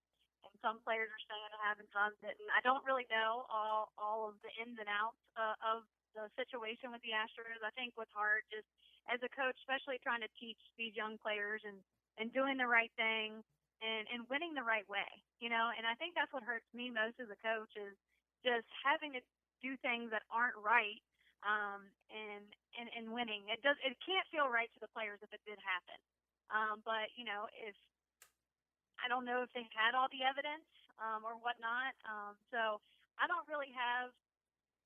and some players are saying it happened, some didn't. I don't really know all all of the ins and outs uh, of the situation with the Astros. I think what's hard, just as a coach, especially trying to teach these young players and and doing the right thing and and winning the right way you know and i think that's what hurts me most as a coach is just having to do things that aren't right um and and and winning it does it can't feel right to the players if it did happen um but you know if i don't know if they had all the evidence um or whatnot um so i don't really have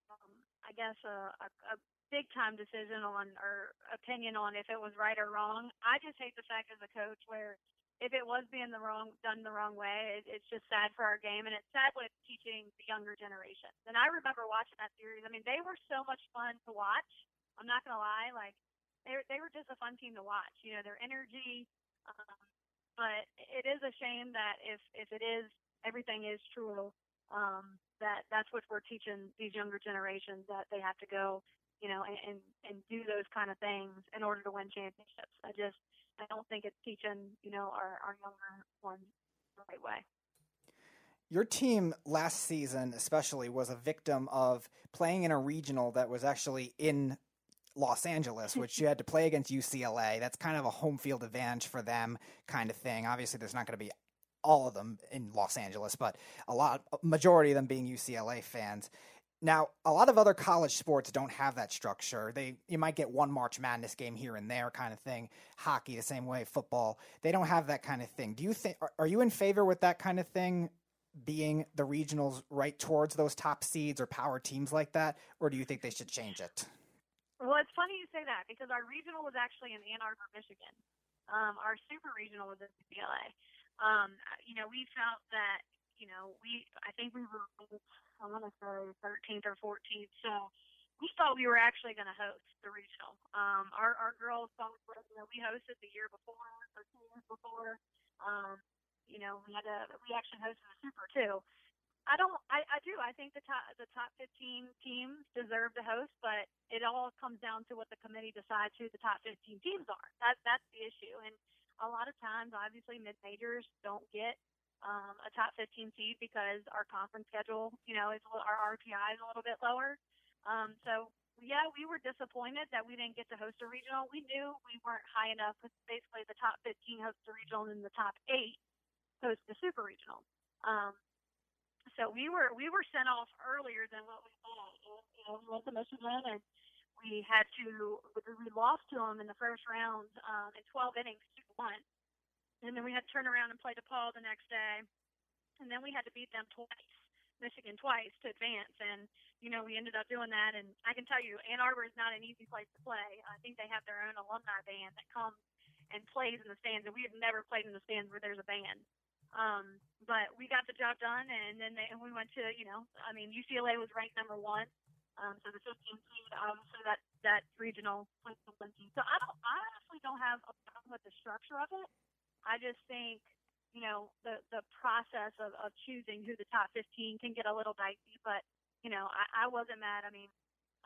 um i guess a, a, a big time decision on or opinion on if it was right or wrong. I just hate the fact as a coach where if it was being the wrong done the wrong way, it, it's just sad for our game, and it's sad with teaching the younger generation. And I remember watching that series. I mean, they were so much fun to watch. I'm not gonna lie, like they they were just a fun team to watch. You know, their energy. Um, but it is a shame that if if it is everything is true, um, that that's what we're teaching these younger generations that they have to go, you know, and, and and do those kind of things in order to win championships. I just I don't think it's teaching you know our our younger ones the right way. Your team last season, especially, was a victim of playing in a regional that was actually in Los Angeles, which you had to play against UCLA. That's kind of a home field advantage for them, kind of thing. Obviously, there's not going to be all of them in Los Angeles, but a lot, majority of them being UCLA fans. Now, a lot of other college sports don't have that structure. They you might get one March Madness game here and there, kind of thing. Hockey, the same way. Football, they don't have that kind of thing. Do you think? Are, are you in favor with that kind of thing? Being the regionals right towards those top seeds or power teams like that, or do you think they should change it? Well, it's funny you say that because our regional was actually in Ann Arbor, Michigan. Um, our super regional was in UCLA. Um, you know, we felt that, you know, we, I think we were, I want to say 13th or 14th. So we thought we were actually going to host the regional. Um, our, our girls thought, you know, we hosted the year before or two years before. Um, you know, we had a, we actually hosted the super too. I don't. I, I do. I think the top the top 15 teams deserve to host, but it all comes down to what the committee decides who the top 15 teams are. That that's the issue. And a lot of times, obviously, mid majors don't get um, a top 15 seed because our conference schedule, you know, is our RPI is a little bit lower. Um, so yeah, we were disappointed that we didn't get to host a regional. We knew we weren't high enough because basically the top 15 host the regional and the top eight host the super regional. Um, so we were we were sent off earlier than what we thought. You know, we went to Michigan and we had to we lost to them in the first round um, in 12 innings, two to one, and then we had to turn around and play DePaul the next day, and then we had to beat them twice, Michigan twice to advance, and you know we ended up doing that. And I can tell you, Ann Arbor is not an easy place to play. I think they have their own alumni band that comes and plays in the stands, and we have never played in the stands where there's a band. Um, but we got the job done, and then they, and we went to, you know, I mean, UCLA was ranked number one. Um, so the 15 seed, obviously that that regional. So I don't, I honestly don't have a problem with the structure of it. I just think, you know, the the process of of choosing who the top 15 can get a little dicey. But you know, I, I wasn't mad. I mean,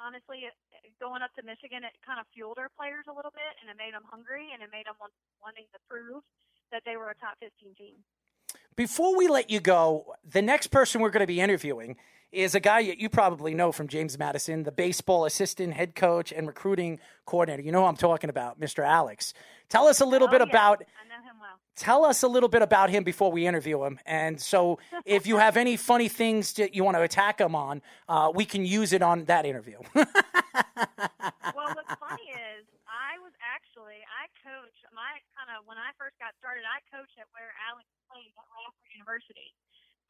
honestly, it, going up to Michigan, it kind of fueled our players a little bit, and it made them hungry, and it made them want, wanting to prove that they were a top 15 team. Before we let you go, the next person we're going to be interviewing is a guy that you probably know from James Madison, the baseball assistant, head coach, and recruiting coordinator. You know who I'm talking about, Mr. Alex. Tell us a little oh, bit yeah. about. I know him well. Tell us a little bit about him before we interview him. And so, if you have any funny things that you want to attack him on, uh, we can use it on that interview. well, what's funny is I was actually I coach my kind of when I first got started. I coached at where Alex played at Radford University.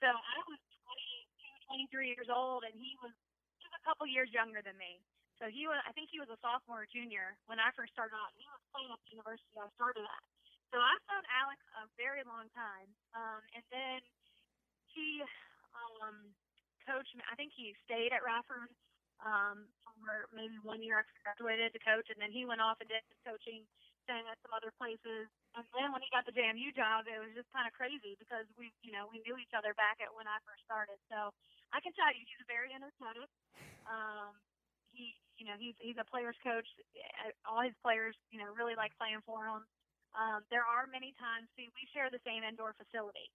So I was 22, 23 years old, and he was just a couple years younger than me. So he was, I think he was a sophomore or junior when I first started out. He was playing at the university I started at. So I've known Alex a very long time. Um, and then he um, coached, I think he stayed at Radford um, for maybe one year after graduated to coach, and then he went off and did his coaching, staying at some other places. And then when he got the JMU job, it was just kind of crazy because we, you know, we knew each other back at when I first started. So I can tell you, he's a very energetic. Um, he, you know, he's he's a players coach. All his players, you know, really like playing for him. Um, there are many times, see, we share the same indoor facility.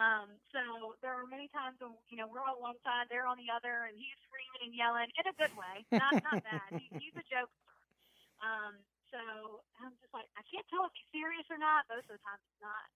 Um, so there are many times when you know we're on one side, they're on the other, and he's screaming and yelling in a good way, not not bad. He, he's a jokester. Um, so I'm just like, I can't tell if he's serious or not. Most of the time, he's not.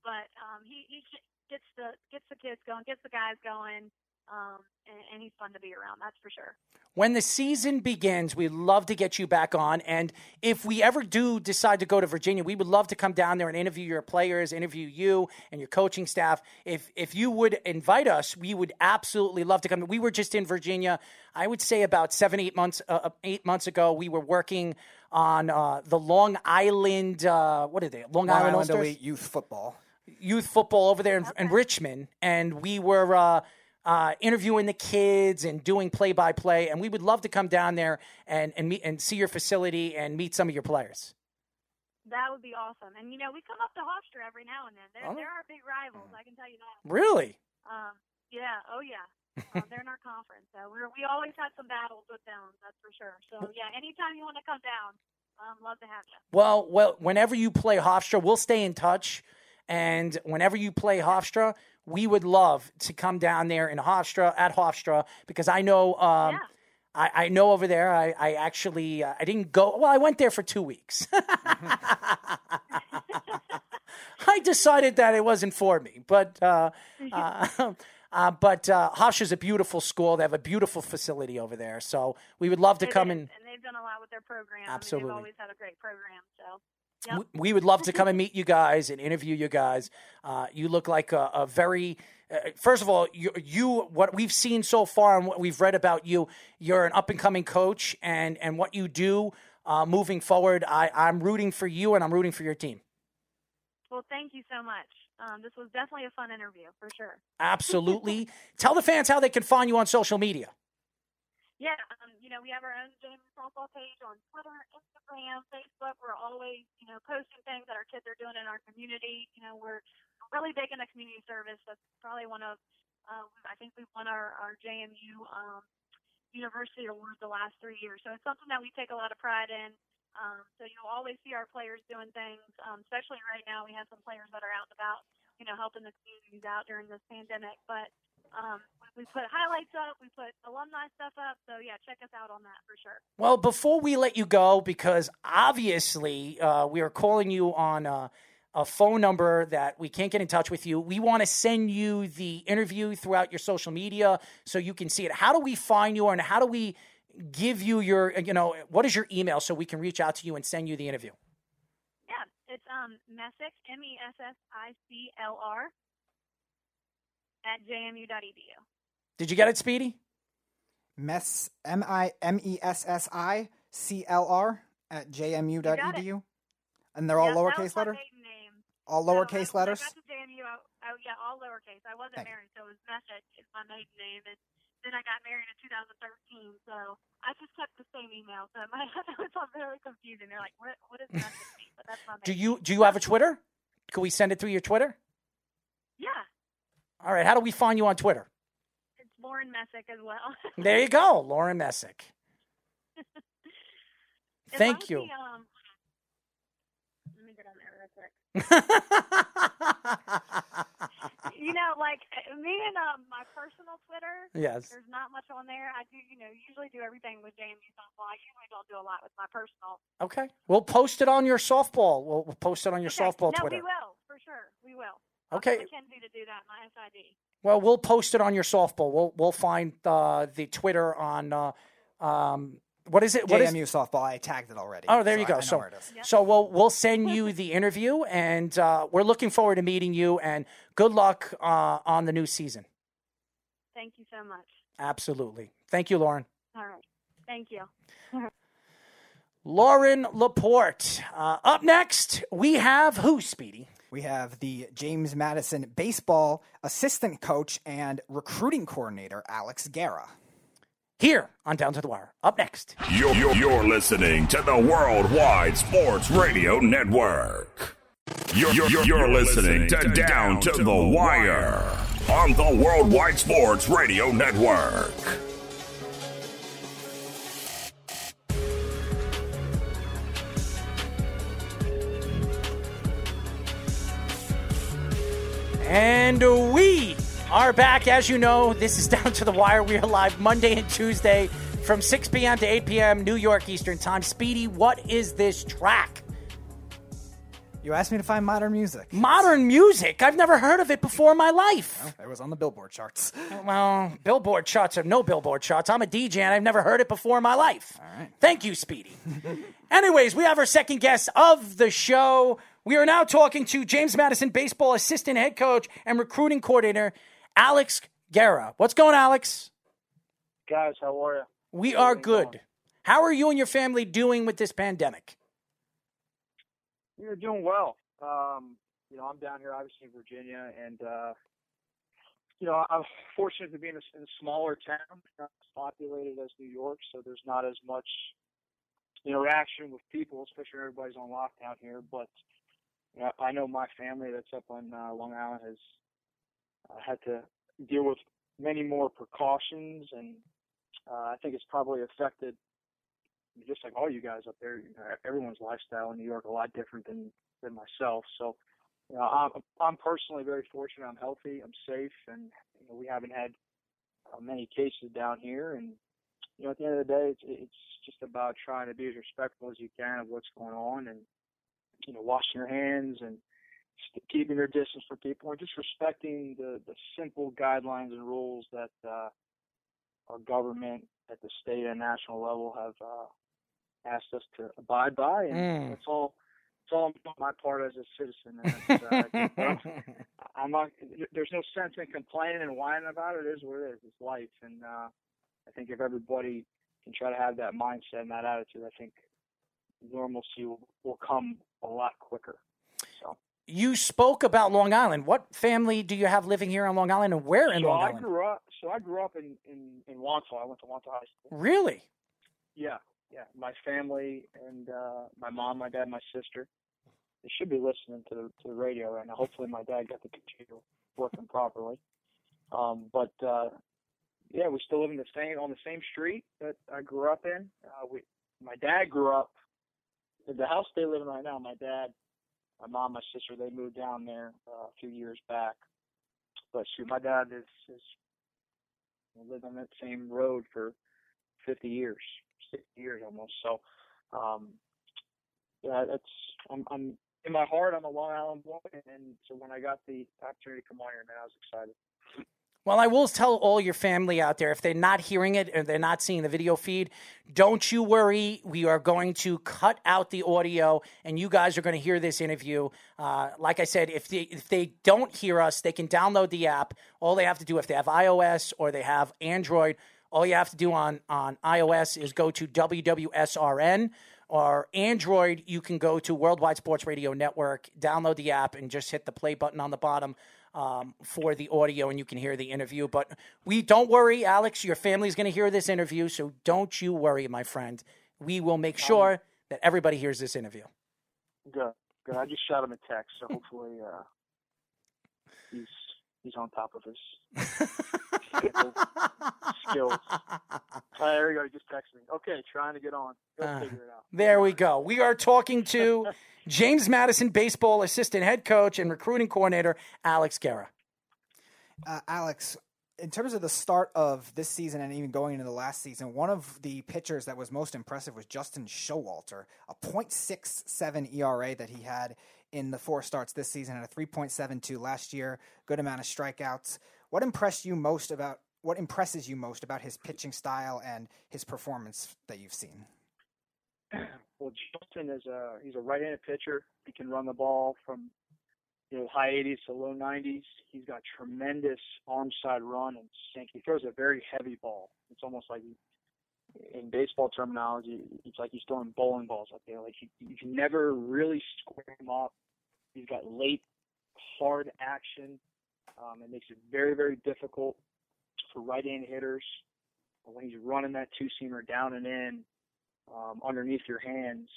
But um, he he gets the gets the kids going, gets the guys going, um, and, and he's fun to be around. That's for sure. When the season begins, we'd love to get you back on. And if we ever do decide to go to Virginia, we would love to come down there and interview your players, interview you and your coaching staff. If if you would invite us, we would absolutely love to come. We were just in Virginia. I would say about seven, eight months, uh, eight months ago. We were working on uh, the Long Island. Uh, what are they? Long, Long Island, Island Elite Youth Football. youth football over there in, in Richmond, and we were uh, uh, interviewing the kids and doing play by play. And we would love to come down there and and meet and see your facility and meet some of your players. That would be awesome. And you know, we come up to Hofstra every now and then. They're Oh. they're our big rivals. I can tell you that. Really? Um, Yeah. Oh yeah. uh, they're in our conference, so we're we always have some battles with them. That's for sure. So yeah, anytime you want to come down, um, love to have you. Well, well, whenever you play Hofstra, we'll stay in touch. And whenever you play Hofstra, we would love to come down there in Hofstra at Hofstra because I know um, Yeah. I, I know over there. I, I actually uh, I didn't go. Well, I went there for two weeks. I decided that it wasn't for me, but uh, uh, uh, but uh, Hofstra's a beautiful school. They have a beautiful facility over there, so we would love to It come is, in. and they've done a lot with their program. I mean, Absolutely. they've always had a great program. So. Yep. We- We would love to come and meet you guys and interview you guys. Uh, you look like a, a very, uh, first of all, you, you, what we've seen so far and what we've read about you, you're an up and coming coach, and and what you do uh, moving forward, I, I'm rooting for you and I'm rooting for your team. Well, thank you so much. Um, this was definitely a fun interview for sure. Absolutely. Tell the fans how they can find you on social media. Yeah, um, you know, we have our own James softball page on Twitter, Instagram, Facebook. We're always, you know, posting things that our kids are doing in our community. You know, we're really big into community service. That's probably one of, uh, I think we've won our, our JMU um, University Award the last three years. So it's something that we take a lot of pride in. Um, so you'll always see our players doing things, um, especially right now. We have some players that are out and about, you know, helping the communities out during this pandemic. But um, we put highlights up, we put alumni stuff up. So yeah, check us out on that for sure. Well, before we let you go, because obviously uh, we are calling you on a, a phone number that we can't get in touch with you, we want to send you the interview throughout your social media so you can see it. How do we find you, and how do we give you your, you know, what is your email so we can reach out to you and send you the interview? Yeah, it's um Messick M E S S I C L R at jmu.edu. Did you get it, Speedy? Mess M I M E S S I C L R at jmu.edu. got it. E And they're all Yep, lowercase my letter? All lowercase I- when letters? I got JMU, I, oh yeah, all lowercase. I wasn't Thank you. married, so it was Messick is my maiden name, and then I got married in 2013. So I just kept the same email. So my it's all very confusing. They're like, what what is Messick? But that's my Do you do you have a Twitter? Can we send it through your Twitter? Yeah, All right. How do we find you on Twitter? it's Loren Messick as well. There you go, Loren Messick. Thank you. be, let me get on there real quick. You know, like me and um, my personal Twitter. Yes. There's not much on there. I do, you know, usually do everything with JMU softball. I usually don't do a lot with my personal. Okay. We'll post it on your softball. We'll, we'll post it on your Okay. softball no, Twitter. we will for sure. We will. I'll Okay. Mackenzie to do that. My SID. Well, we'll post it on your softball. We'll we'll find uh, the Twitter on uh, um, what is it? What is? JMU softball. I tagged it already. Oh, there so you go. I know so where it is. so we'll we'll send you the interview, and uh, we're looking forward to meeting you. And good luck uh, on the new season. Thank you so much. Absolutely. Thank you, Loren. All right. Thank you. Loren LaPorte. Uh, up next, we have who? Speedy. We have the James Madison baseball assistant coach and recruiting coordinator, Alex Guerra. Here on Down to the Wire. Up next. You're, you're, you're listening to the Worldwide Sports Radio Network. You're, you're, you're, you're listening to Down to the Wire on the Worldwide Sports Radio Network. And we are back. As you know, this is Down to the Wire. We are live Monday and Tuesday from 6 p.m. to 8 p.m. New York Eastern Time. Speedy, what is this track? You asked me to find modern music. Modern music. I've never heard of it before in my life. It was on the Billboard charts. Well, billboard charts or no billboard charts. I'm a DJ and I've never heard it before in my life. All right. Thank you, Speedy. Anyways, we have our second guest of the show. We are now talking to James Madison baseball assistant head coach and recruiting coordinator, Alex Guerra. What's going, Alex? Guys, how are you? We How's are everything going? good. How are you and your family doing with this pandemic? You're doing well. Um, you know, I'm down here, obviously in Virginia, and uh, you know, I'm fortunate to be in a, in a smaller town, not as populated as New York, so there's not as much interaction with people, especially when everybody's on lockdown here. But I know my family that's up on uh, Long Island has uh, had to deal with many more precautions, and uh, I think it's probably affected just like all you guys up there. You know, everyone's lifestyle in New York a lot different than than myself. So, you know, I'm I'm personally very fortunate. I'm healthy. I'm safe, and you know, we haven't had uh, many cases down here. And you know, at the end of the day, it's it's just about trying to be as respectful as you can of what's going on, and you know, washing your hands and keeping your distance from people, and just respecting the the simple guidelines and rules that uh, our government at the state and national level have uh, asked us to abide by, and Mm. that's all. That's all my part as a citizen. And uh, I'm, I'm not. There's no sense in complaining and whining about it. It is what it is. It's life, and uh, I think if everybody can try to have that mindset and that attitude, I think normalcy will, will come a lot quicker. So. You spoke about Long Island. What family do you have living here on Long Island, and where in so Long I Island? grew up. So I grew up in in in Wantagh. I went to Wantagh High School. Really? Yeah, yeah. My family and uh my mom, my dad, my sister. They should be listening to the to the radio right now. Hopefully, my dad got the computer working properly. Um, but uh yeah, we still live in the same on the same street that I grew up in. Uh, we, my dad grew up the house they live in right now. My dad, my mom, my sister, they moved down there uh, a few years back. But shoot, my dad is is lived on that same road for 50 years, 60 years almost. So, um, yeah, that's I'm, I'm in my heart. I'm a Long Island boy, and so when I got the opportunity to come on here, man, I was excited. Well, I will tell all your family out there if they're not hearing it or they're not seeing the video feed, don't you worry. We are going to cut out the audio, and you guys are going to hear this interview. Uh, like I said, if they if they don't hear us, they can download the app. All they have to do if they have iOS or they have Android, all you have to do on on iOS is go to WWSRN. Or Android, you can go to Worldwide Sports Radio Network, download the app, and just hit the play button on the bottom um, for the audio and you can hear the interview. But we don't worry, Alex, your family's going to hear this interview, so don't you worry, my friend. We will make sure that everybody hears this interview. Good, good. I just shot him a text, so hopefully uh, he's he's on top of his skills. skills. Uh, there we go. He just texted me. Okay, trying to get on. Go Uh, figure it out. There we go. We are talking to James Madison baseball assistant head coach and recruiting coordinator Alex Guerra. Uh, Alex, in terms of the start of this season and even going into the last season, one of the pitchers that was most impressive was Justin Showalter, a .67 ERA that he had in the four starts this season and a 3.72 last year. Good amount of strikeouts. What impressed you most about? What impresses you most about his pitching style and his performance that you've seen? Well, Justin is a he's a right-handed pitcher. He can run the ball from you know high 80s to low 90s. He's got tremendous arm side run and sink. He throws a very heavy ball. It's almost like he, in baseball terminology, it's like he's throwing bowling balls up there. Like you, you can never really square him up. He's got late, hard action. Um, it makes it very, very difficult for right-handed hitters when he's running that two-seamer down and in um, underneath your hands.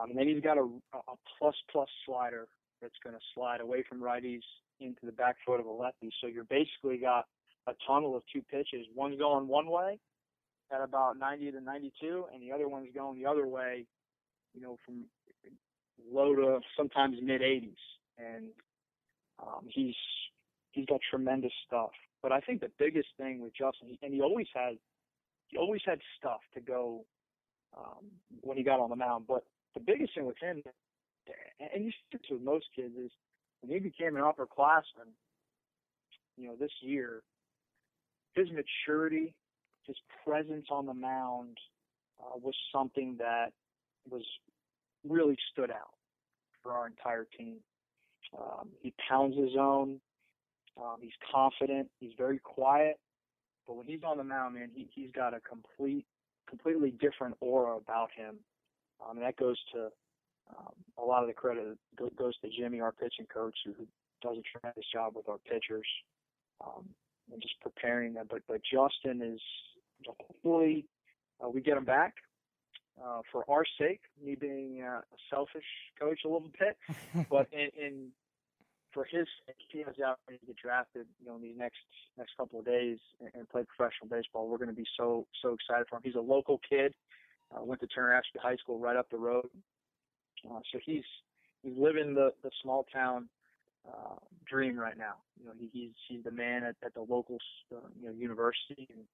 Um, and then he's got a, a plus plus slider that's going to slide away from righties into the back foot of a lefty. So you're basically got a tunnel of two pitches. One's going one way at about 90 to 92, and the other one's going the other way, you know, from low to sometimes mid 80s. And um, he's he's got tremendous stuff. But I think the biggest thing with Justin, and he always had he always had stuff to go um, when he got on the mound. But the biggest thing with him, and you see this with most kids, is when he became an upperclassman, you know, this year, his maturity, his presence on the mound uh, was something that was really stood out for our entire team. Um, he pounds his own. Um, he's confident. He's very quiet. But when he's on the mound, man, he, he's got a complete completely different aura about him. Um, and that goes to um, a lot of the credit go- goes to Jimmy, our pitching coach, who, who does a tremendous job with our pitchers um, and just preparing them. But but Justin is hopefully uh, we get him back uh, for our sake. Me being uh, a selfish coach a little bit, but in, in for his sake, he has the opportunity to get drafted, you know, in these next next couple of days and, and play professional baseball, we're going to be so so excited for him. He's a local kid, uh, went to Turner Ashby High School right up the road, uh, so he's he's living the the small town uh, dream right now. You know, he, he's he's the man at, at the local uh, you know university. And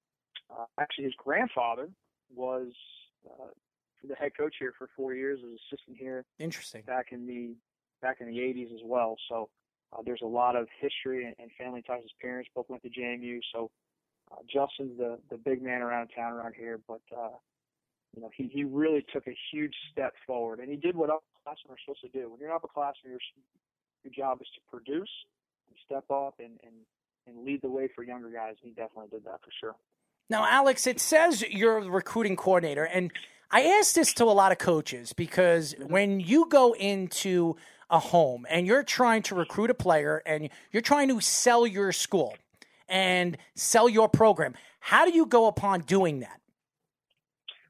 uh, actually, his grandfather was uh, the head coach here for four years, as assistant here. Interesting. Back in the back in the 80s as well. So uh, there's a lot of history and, and family ties. His parents both went to JMU, so uh, Justin's the the big man around town around here. But uh, you know, he he really took a huge step forward, and he did what upperclassmen are supposed to do. When you're an upperclassman, your your job is to produce, and step up, and and and lead the way for younger guys. He definitely did that for sure. Now, Alex, it says you're the recruiting coordinator, and I ask this to a lot of coaches because when you go into a home and you're trying to recruit a player and you're trying to sell your school and sell your program, how do you go upon doing that?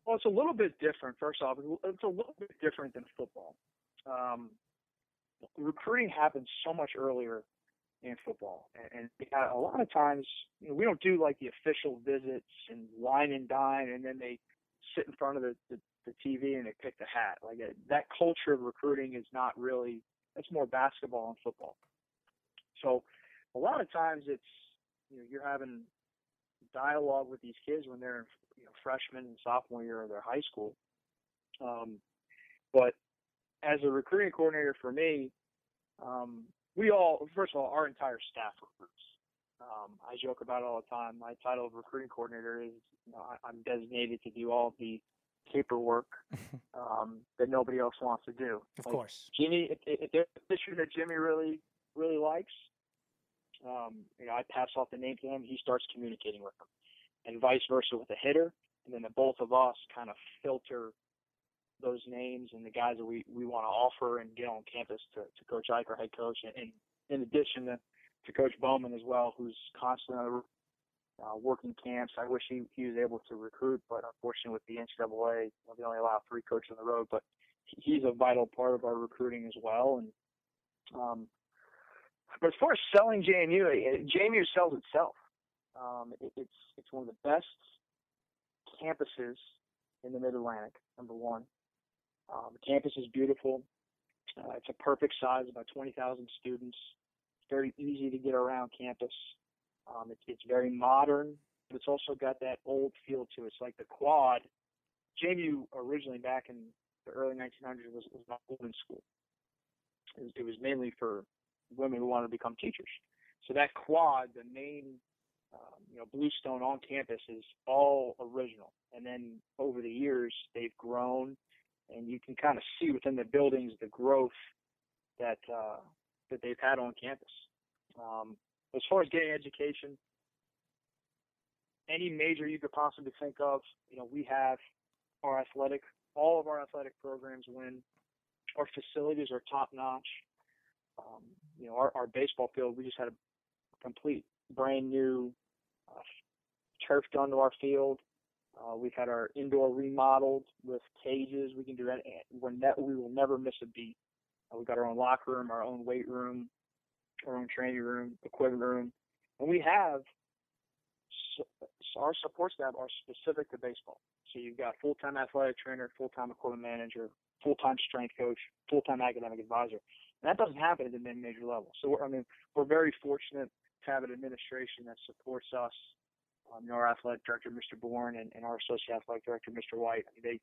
Well, it's a little bit different. First off, it's a little bit different than football. Um, recruiting happens so much earlier in football, and, and a lot of times you know, we don't do like the official visits and wine and dine, and then they sit in front of the, the, the TV and they pick the hat. Like uh, that culture of recruiting is not really. It's more basketball and football. So a lot of times it's you know you're having dialogue with these kids when they're you know freshman and sophomore year of their high school. Um, but as a recruiting coordinator for me, um, we all first of all our entire staff recruits. Um, I joke about it all the time. My title of recruiting coordinator is you know, I, I'm designated to do all the paperwork um, that nobody else wants to do. Of like course, Jimmy. If, if there's an issue that Jimmy really really likes, um, you know, I pass off the name to him. He starts communicating with them, and vice versa with the hitter. And then the both of us kind of filter those names and the guys that we, we want to offer and get on campus to, to Coach Ike, our head coach, and, and in addition to, to Coach Bowman as well, who's constantly uh, working camps. I wish he, he was able to recruit, but unfortunately with the NCAA, they only allow three coaches on the road. But he's a vital part of our recruiting as well. And um, but as far as selling JMU, JMU sells itself. Um, it, it's it's one of the best campuses in the Mid Atlantic. Number one, um, the campus is beautiful. Uh, it's a perfect size, about 20,000 students. It's very easy to get around campus. Um, it's, it's very modern, but it's also got that old feel to it. It's like the quad. JMU originally back in the early 1900s was, was not a women's school. It was, it was mainly for women who wanted to become teachers. So that quad, the main, um, you know, bluestone on campus is all original. And then over the years, they've grown and you can kind of see within the buildings the growth that uh, that they've had on campus. Um, as far as getting education, any major you could possibly think of, you know, we have our athletic, all of our athletic programs win. Our facilities are top notch. Um, you know, our, our baseball field, we just had a complete brand new uh, turf done to our field. Uh, we've had our indoor remodeled with cages. We can do that. We're ne- we will never miss a beat. Uh, we've got our own locker room, our own weight room, our own training room, equipment room, and we have our support staff are specific to baseball. So you've got full-time athletic trainer, full-time equipment manager, full-time strength coach, full-time academic advisor. And that doesn't happen at the mid-major level. So I mean, we're very fortunate to have an administration that supports us um, our athletic director, Mr. Bourne, and, and, our associate athletic director, Mr. White. I mean, they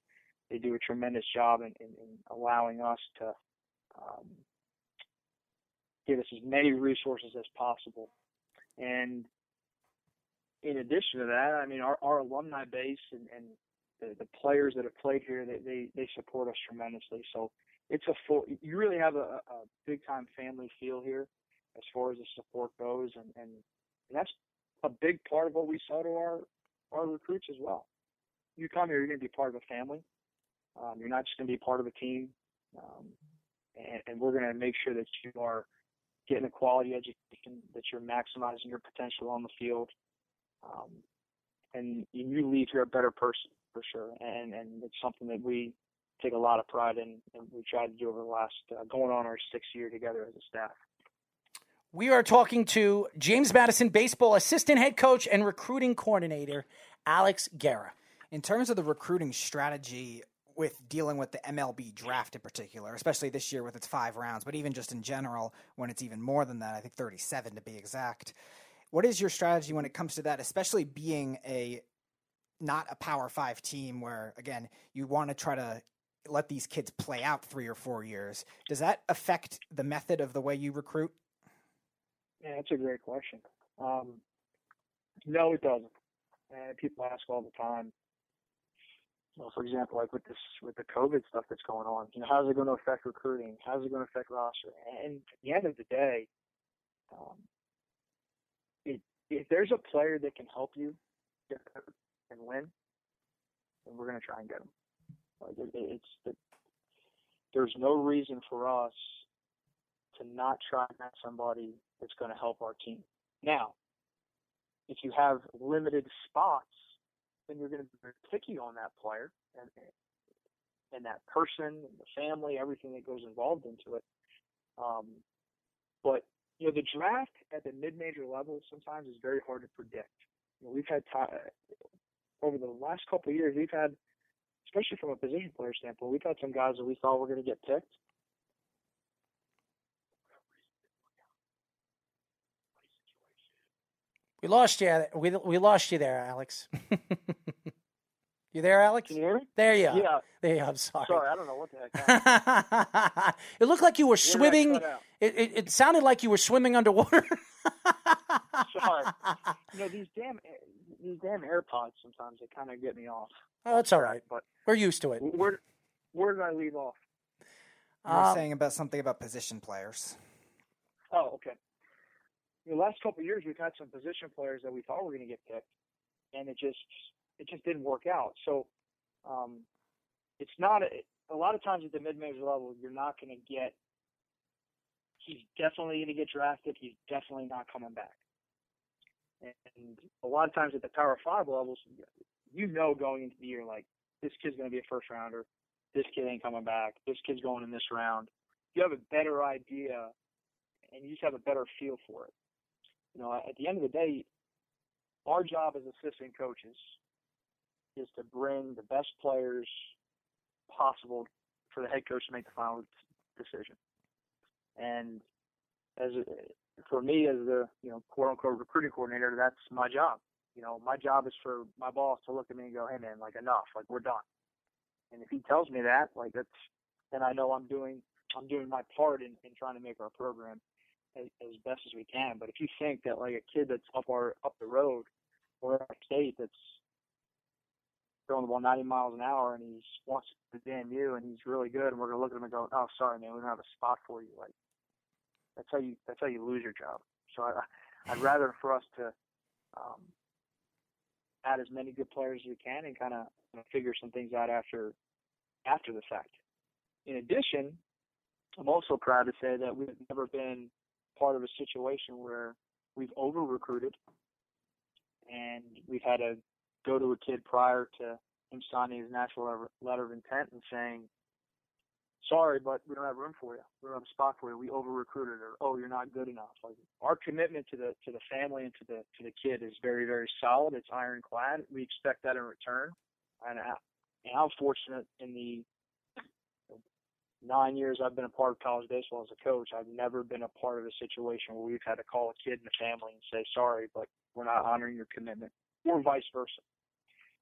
they do a tremendous job in, in, in allowing us to um, give us as many resources as possible. And in addition to that, I mean, our, our alumni base and, and the, the players that have played here, they, they, they support us tremendously. So it's a full, you really have a, a big time family feel here as far as the support goes. And, and, and that's a big part of what we sell to our our recruits as well. You come here, you're going to be part of a family. Um, you're not just going to be part of a team, um, and, and, we're going to make sure that you are getting a quality education, that you're maximizing your potential on the field, um, and you leave here a better person for sure. And and it's something that we take a lot of pride in, and we tried to do over the last uh, going on our sixth year together as a staff. We are talking to James Madison baseball assistant head coach and recruiting coordinator, Alex Guerra. In terms of the recruiting strategy with dealing with the MLB draft in particular, especially this year with its five rounds, but even just in general, when it's even more than that, I think 37 to be exact. What is your strategy when it comes to that, especially being a not a power five team where, again, you want to try to let these kids play out three or four years? Does that affect the method of the way you recruit? Yeah, that's a great question. Um, no, it doesn't. And people ask all the time. Well, for example, like with this with the COVID stuff that's going on, you know, how's it going to affect recruiting? How's it going to affect roster? And at the end of the day, um, it, if there's a player that can help you get and win, then we're going to try and get them. Like it, it's the, there's no reason for us to not try and have somebody that's going to help our team. Now, if you have limited spots, then you're going to be picky on that player and and that person and the family, everything that goes involved into it. Um, but you know, the draft at the mid-major level sometimes is very hard to predict. You know, we've had t- over the last couple of years, we've had, especially from a position player standpoint, we've had some guys that we thought were going to get picked, We lost you. We we lost you there, Alex. you there, Alex? Can you hear me? There you are. Yeah. There you are. I'm sorry. Sorry, I don't know what the heck. it looked like you were Yeah, that swimming. It, it, it sounded like you were swimming underwater. Sorry. You know these damn these damn AirPods sometimes they kind of get me off. oh, that's all right. But We're used to it. where where did I leave off? You were Um, saying about something about position players. Oh, okay. The last couple of years, we've had some position players that we thought were going to get picked, and it just it just didn't work out. So, um, it's not a, a lot of times at the mid-major level, you're not going to get. He's definitely going to get drafted. He's definitely not coming back. And a lot of times at the Power Five levels, you know going into the year like this kid's going to be a first rounder. This kid ain't coming back. This kid's going in this round. You have a better idea, and you just have a better feel for it you know, at the end of the day, our job as assistant coaches is to bring the best players possible for the head coach to make the final decision. And as a, for me, as the you know quote unquote recruiting coordinator, that's my job. You know, my job is for my boss to look at me and go, "Hey man, like enough, like we're done." And if he tells me that, like that's, then I know I'm doing I'm doing my part in, in trying to make our program as, as best as we can. But if you think that like a kid that's up our up the road or in our state that's throwing the ball 90 miles an hour and he's wants to damn you and he's really good and we're gonna look at him and go, oh sorry man, we don't have a spot for you. Like that's how you that's how you lose your job. So I, I'd rather for us to um, add as many good players as we can and kind of you know, figure some things out after after the fact. In addition, I'm also proud to say that we've never been part of a situation where we've over recruited and we've had to go to a kid prior to him signing his national letter- of intent and saying, sorry, but we don't have room for you. We don't have a spot for you. We over recruited or, oh, you're not good enough. Like our commitment to the, to the family and to the, to the kid is very, very solid. It's ironclad. We expect that in return. And, I, and I'm fortunate in the nine years I've been a part of college baseball as a coach, I've never been a part of a situation where we've had to call a kid in the family and say, sorry, but we're not honoring your commitment, or vice versa.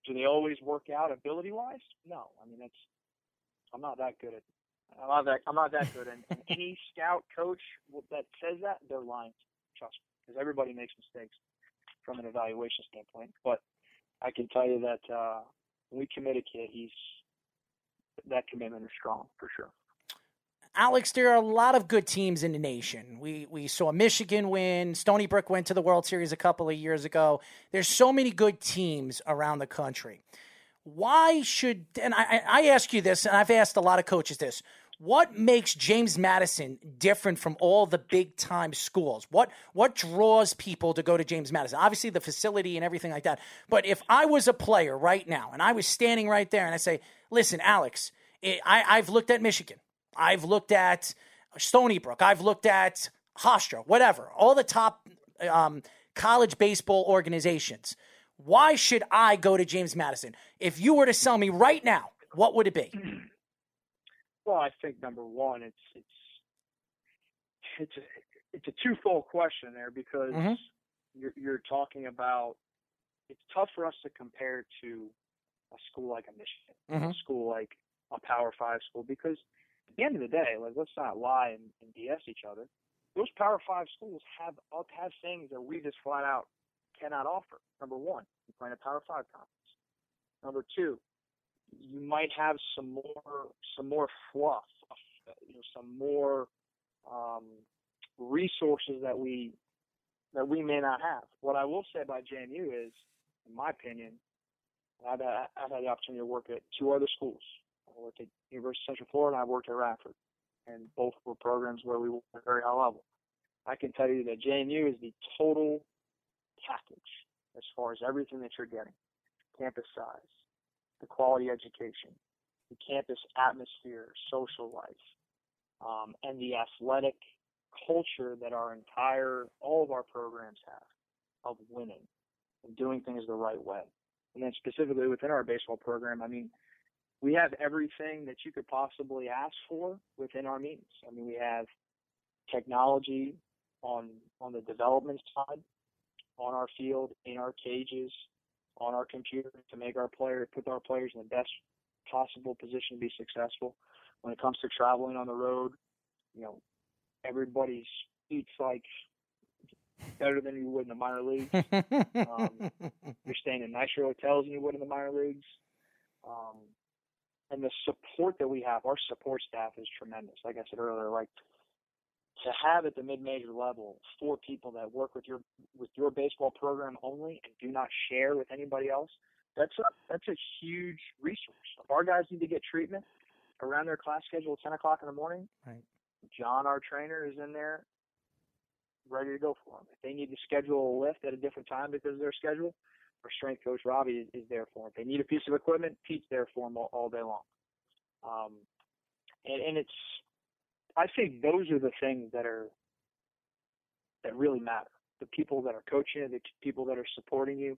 Do they always work out ability wise? No. I mean, that's, I'm not that good at, I'm not that, I'm not that good. And, and any scout coach that says that, they're lying. Trust me, because everybody makes mistakes from an evaluation standpoint. But I can tell you that, uh, when we commit a kid, he's, that commitment is strong for sure. Alex, there are a lot of good teams in the nation. We we saw Michigan win. Stony Brook went to the World Series a couple of years ago. There's so many good teams around the country. Why should and I, I ask you this, and I've asked a lot of coaches this. What makes James Madison different from all the big time schools? What what draws people to go to James Madison? Obviously the facility and everything like that. But if I was a player right now and I was standing right there and I say, "Listen, Alex, I, I've looked at Michigan. I've looked at Stony Brook. I've looked at Hofstra, whatever, all the top um, college baseball organizations. Why should I go to James Madison? If you were to sell me right now, what would it be? Well, I think number one, it's it's it's a it's a twofold question there because Mhm. you're you're talking about it's tough for us to compare to a school like a Michigan, a Mhm. school like a Power Five school because the end of the day, like let's not lie and, and BS each other. Those Power Five schools have have things that we just flat out cannot offer. Number one, you play in a Power Five conference. Number two, you might have some more some more fluff, you know, some more um, resources that we that we may not have. What I will say about JMU is, in my opinion, I've had, I've had the opportunity to work at two other schools. I worked at University of Central Florida I worked at Radford, and both were programs where we worked at a very high level. I can tell you that JMU is the total package as far as everything that you're getting. Campus size, the quality education, the campus atmosphere, social life, um, and the athletic culture that our entire, all of our programs have of winning and doing things the right way. And then specifically within our baseball program, I mean, we have everything that you could possibly ask for within our means. I mean, we have technology on on the development side, on our field, in our cages, on our computer to make our players put our players in the best possible position to be successful. When it comes to traveling on the road, you know, everybody eats like better than you would in the minor leagues. Um, you're staying in nicer hotels than you would in the minor leagues. Um, and the support that we have, our support staff is tremendous. Like I said earlier, like to have at the mid-major level four people that work with your with your baseball program only and do not share with anybody else, that's a that's a huge resource. If our guys need to get treatment around their class schedule at 10 o'clock in the morning, Right. John, our trainer, is in there ready to go for them. If they need to schedule a lift at a different time because of their schedule, our strength coach Robbie is, is there for them. If they need a piece of equipment, Pete's there for them all, all day long. Um, and, and it's, I think those are the things that are that really matter. The people that are coaching you, the people that are supporting you,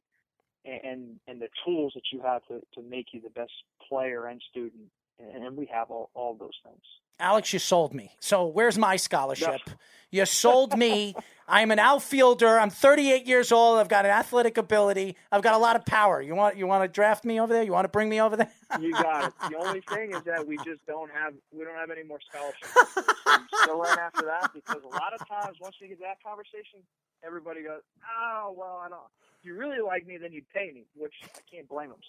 and and, the tools that you have to, to make you the best player and student. And, and we have all, all those things. Alex, you sold me. So where's my scholarship? You sold me. I'm an outfielder. I'm 38 years old. I've got an athletic ability. I've got a lot of power. You want you want to draft me over there? You want to bring me over there? You got it. The only thing is that we just don't have we don't have any more scholarships. So Still in after that because a lot of times once we get that conversation, everybody goes, "Oh well, I don't." If you really like me, then you'd pay me, which I can't blame them.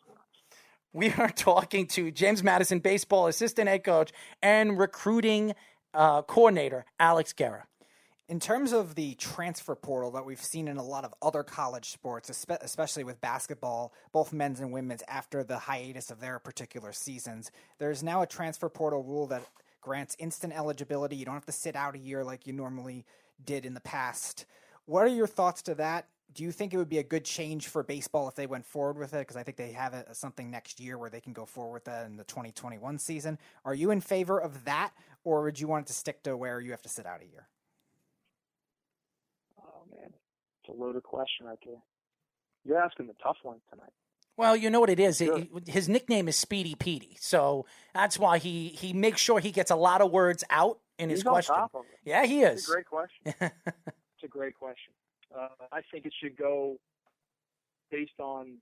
We are talking to James Madison baseball assistant head coach and recruiting uh, coordinator Alex Guerra. In terms of the transfer portal that we've seen in a lot of other college sports, especially with basketball, both men's and women's, after the hiatus of their particular seasons, there's now a transfer portal rule that grants instant eligibility. You don't have to sit out a year like you normally did in the past. What are your thoughts to that? Do you think it would be a good change for baseball if they went forward with it? Because I think they have a, something next year where they can go forward with that in the 2021 season. Are you in favor of that, or would you want it to stick to where you have to sit out a year? Oh man, it's a loaded question right there. You're asking the tough one tonight. Well, you know what it is. Sure. It- his nickname is Speedy Petey, so that's why he he makes sure he gets a lot of words out in his He's on question. top of it. Yeah, he It's is. a great question. it's a great question. Uh, I think it should go based on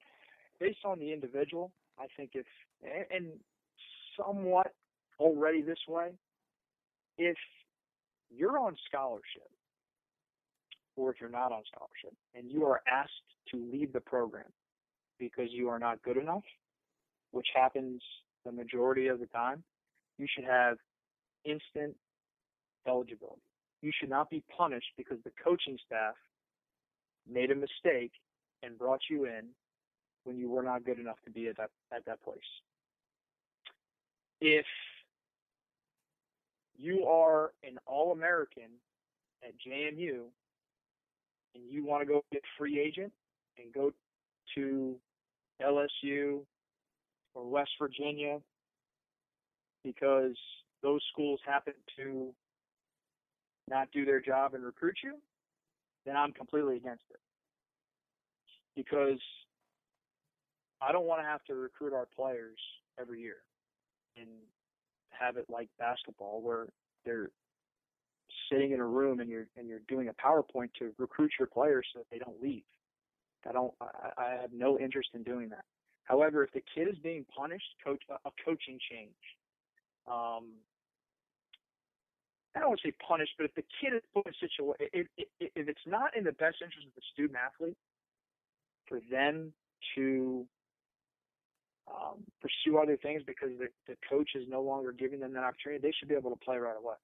based on the individual. I think if and, and somewhat already this way, if you're on scholarship or if you're not on scholarship and you are asked to leave the program because you are not good enough, which happens the majority of the time, you should have instant eligibility. You should not be punished because the coaching staff made a mistake and brought you in when you were not good enough to be at that at that place. If you are an All-American at JMU and you want to go get free agent and go to LSU or West Virginia because those schools happen to not do their job and recruit you, then I'm completely against it. Because I don't want to have to recruit our players every year and have it like basketball where they're sitting in a room and you're and you're doing a PowerPoint to recruit your players so that they don't leave. I don't. I, I have no interest in doing that. However, if the kid is being punished, coach a coaching change. Um, I don't want to say punished, but if the kid is put in a situation, if, if, if it's not in the best interest of the student athlete, for them to um, pursue other things because the, the coach is no longer giving them that opportunity, they should be able to play right away.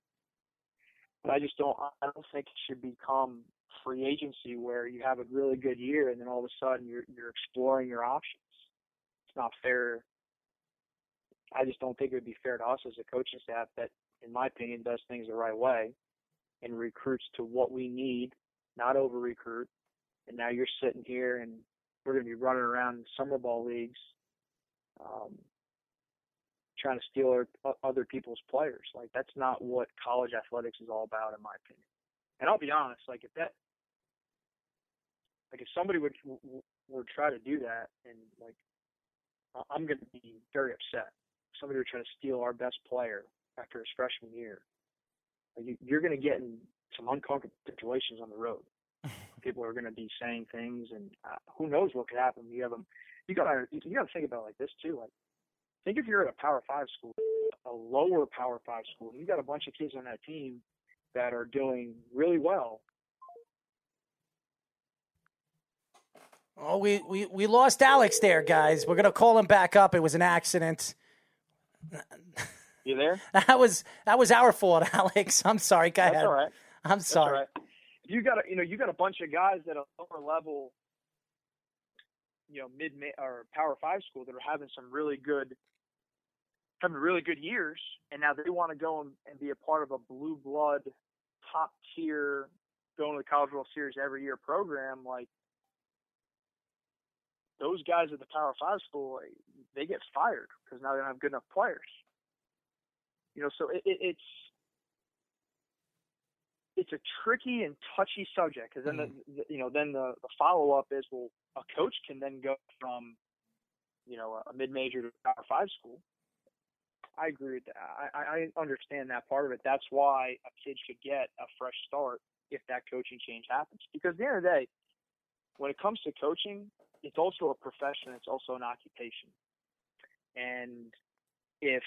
But I just don't. I don't think it should become free agency where you have a really good year and then all of a sudden you're you're exploring your options. It's not fair. I just don't think it would be fair to us as a coaching staff that, in my opinion, does things the right way and recruits to what we need, not over recruit. And now you're sitting here and we're going to be running around summer ball leagues um, trying to steal our, other people's players. Like that's not what college athletics is all about, in my opinion. And I'll be honest, like if that, like if somebody would would try to do that, and like I'm going to be very upset. Somebody would try to steal our best player after his freshman year. You, you're going to get in some uncomfortable situations on the road. People are going to be saying things, and uh, who knows what could happen. You have them. You got to you got to think about it like this too. Like think if you're at a Power Five school, a lower Power Five school, and you got a bunch of kids on that team that are doing really well. Oh, we, we, we lost Alex there, guys. We're gonna call him back up. It was an accident. You there? That was that was our fault, Alex. I'm sorry. Go That's ahead. all right. I'm sorry. right. You got a, you know you got a bunch of guys at a lower level, you know mid or Power Five school that are having some really good having really good years, and now they want to go and, and be a part of a blue blood, top tier, going to the College World Series every year program. Like those guys at the Power Five school, they get fired because now they don't have good enough players. You know, so it, it, it's it's a tricky and touchy subject because then Mm. the, the you know then the, the follow up is well a coach can then go from you know a mid major to a Power Five school. I agree with that. I, I understand that part of it. That's why a kid should get a fresh start if that coaching change happens. Because at the end of the day, when it comes to coaching, it's also a profession. It's also an occupation. And if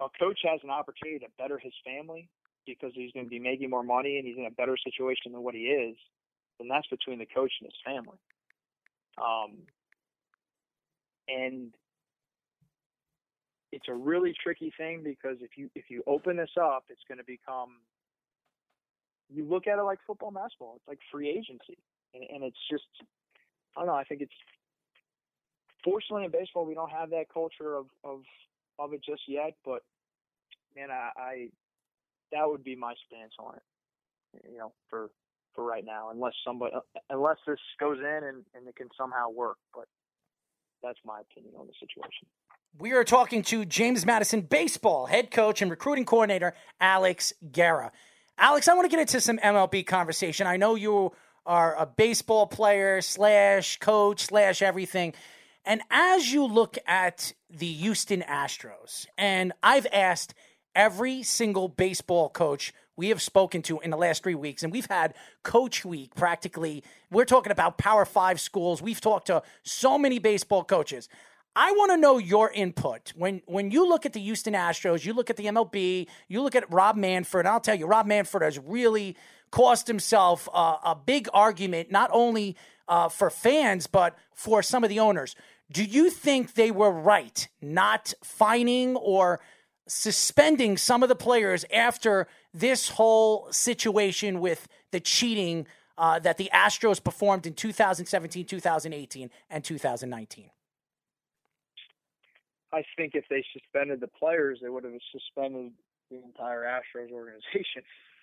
a coach has an opportunity to better his family because he's going to be making more money and he's in a better situation than what he is, then that's between the coach and his family. Um, and it's a really tricky thing because if you if you open this up, it's going to become. You look at it like football, and basketball. It's like free agency, and, and it's just. I don't know. I think it's. Fortunately, in baseball, we don't have that culture of of of it just yet. But man, I, I that would be my stance on it. You know, for for right now, unless somebody unless this goes in and and it can somehow work. But that's my opinion on the situation. We are talking to James Madison baseball head coach and recruiting coordinator Alex Guerra. Alex, I want to get into some MLB conversation. I know you are a baseball player slash coach slash everything. And as you look at the Houston Astros, and I've asked every single baseball coach we have spoken to in the last three weeks, and we've had Coach Week practically. We're talking about Power Five schools. We've talked to so many baseball coaches. I want to know your input when when you look at the Houston Astros, you look at the MLB, you look at Rob Manfred. And I'll tell you, Rob Manfred has really cost himself uh, a big argument, not only uh, for fans but for some of the owners. Do you think they were right not fining or suspending some of the players after this whole situation with the cheating uh, that the Astros performed in 2017, 2018, and 2019? I think if they suspended the players, they would have suspended the entire Astros organization.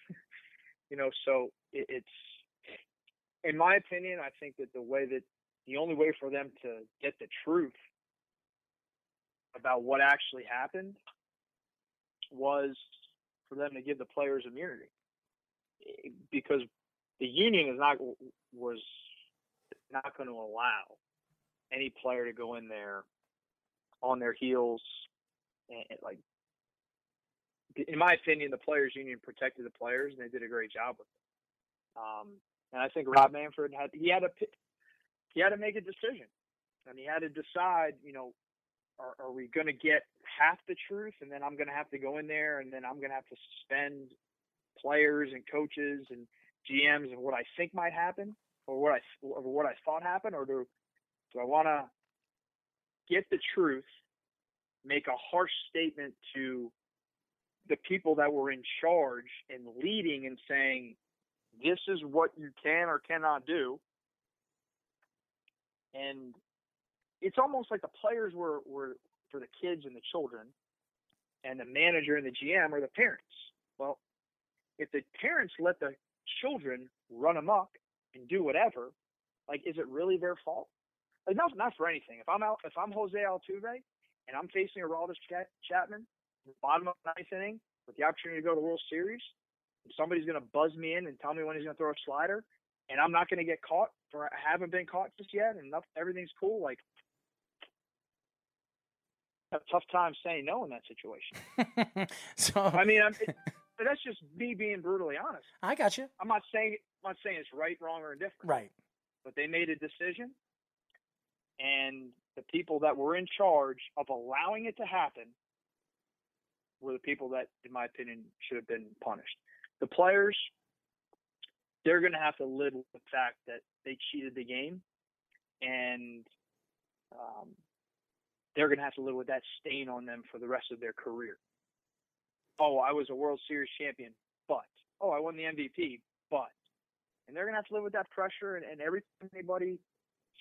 you know, so it, it's, in my opinion, I think that the way that the only way for them to get the truth about what actually happened was for them to give the players immunity. Because the union is not was not going to allow any player to go in there on their heels and, like in my opinion the players union protected the players and they did a great job with it. Um, and I think Rob Manfred had he had pick, he had to make a decision and he had to decide you know are, are we going to get half the truth and then I'm going to have to go in there and then I'm going to have to suspend players and coaches and GMs and what I think might happen or what I or what I thought happened or do do I want to get the truth, make a harsh statement to the people that were in charge and leading and saying this is what you can or cannot do and it's almost like the players were, were for the kids and the children and the manager and the GM are the parents. Well, if the parents let the children run amok and do whatever, like, is it really their fault? Like, not not for anything. If I'm out, if I'm Jose Altuve and I'm facing a Ch- Chapman, bottom of the ninth inning, with the opportunity to go to the World Series, and somebody's going to buzz me in and tell me when he's going to throw a slider, and I'm not going to get caught, or I haven't been caught just yet, and everything's cool. Like, a tough time saying no in that situation. so I mean, I'm, it, but that's just me being brutally honest. I got you. I'm not saying I'm not saying it's right, wrong, or indifferent. Right. But they made a decision, and the people that were in charge of allowing it to happen were the people that, in my opinion, should have been punished. The players, they're going to have to live with the fact that they cheated the game, and um, they're going to have to live with that stain on them for the rest of their career. Oh, I was a World Series champion, but oh, I won the MVP, but and they're going to have to live with that pressure. And, and every time anybody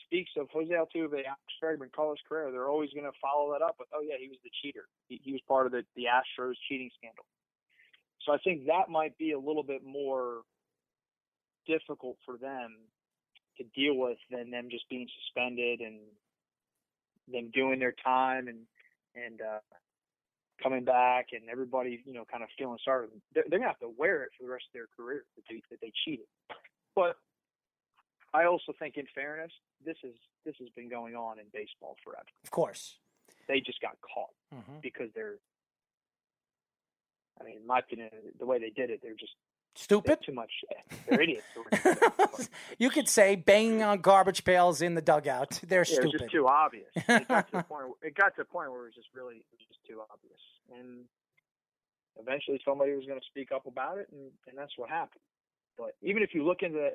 speaks of Jose Altuve, Alex Bregman, Carlos Correa, they're always going to follow that up with, oh yeah, he was the cheater. He, he was part of the the Astros cheating scandal. So I think that might be a little bit more difficult for them to deal with than them just being suspended and them doing their time and and uh, coming back and everybody you know kind of feeling sorry. They're, they're gonna have to wear it for the rest of their career that they that they cheated. But I also think, in fairness, this is this has been going on in baseball forever. Of course. They just got caught Mhm. because they're. I mean, in my opinion, the way they did it, they're just Stupid. they're too much. They're idiots. You could say banging on garbage pails in the dugout. They're Yeah, it was just too obvious. It got to the point. Where, it got to the point where it was just really it was just too obvious, and eventually somebody was going to speak up about it, and, and that's what happened. But even if you look into the,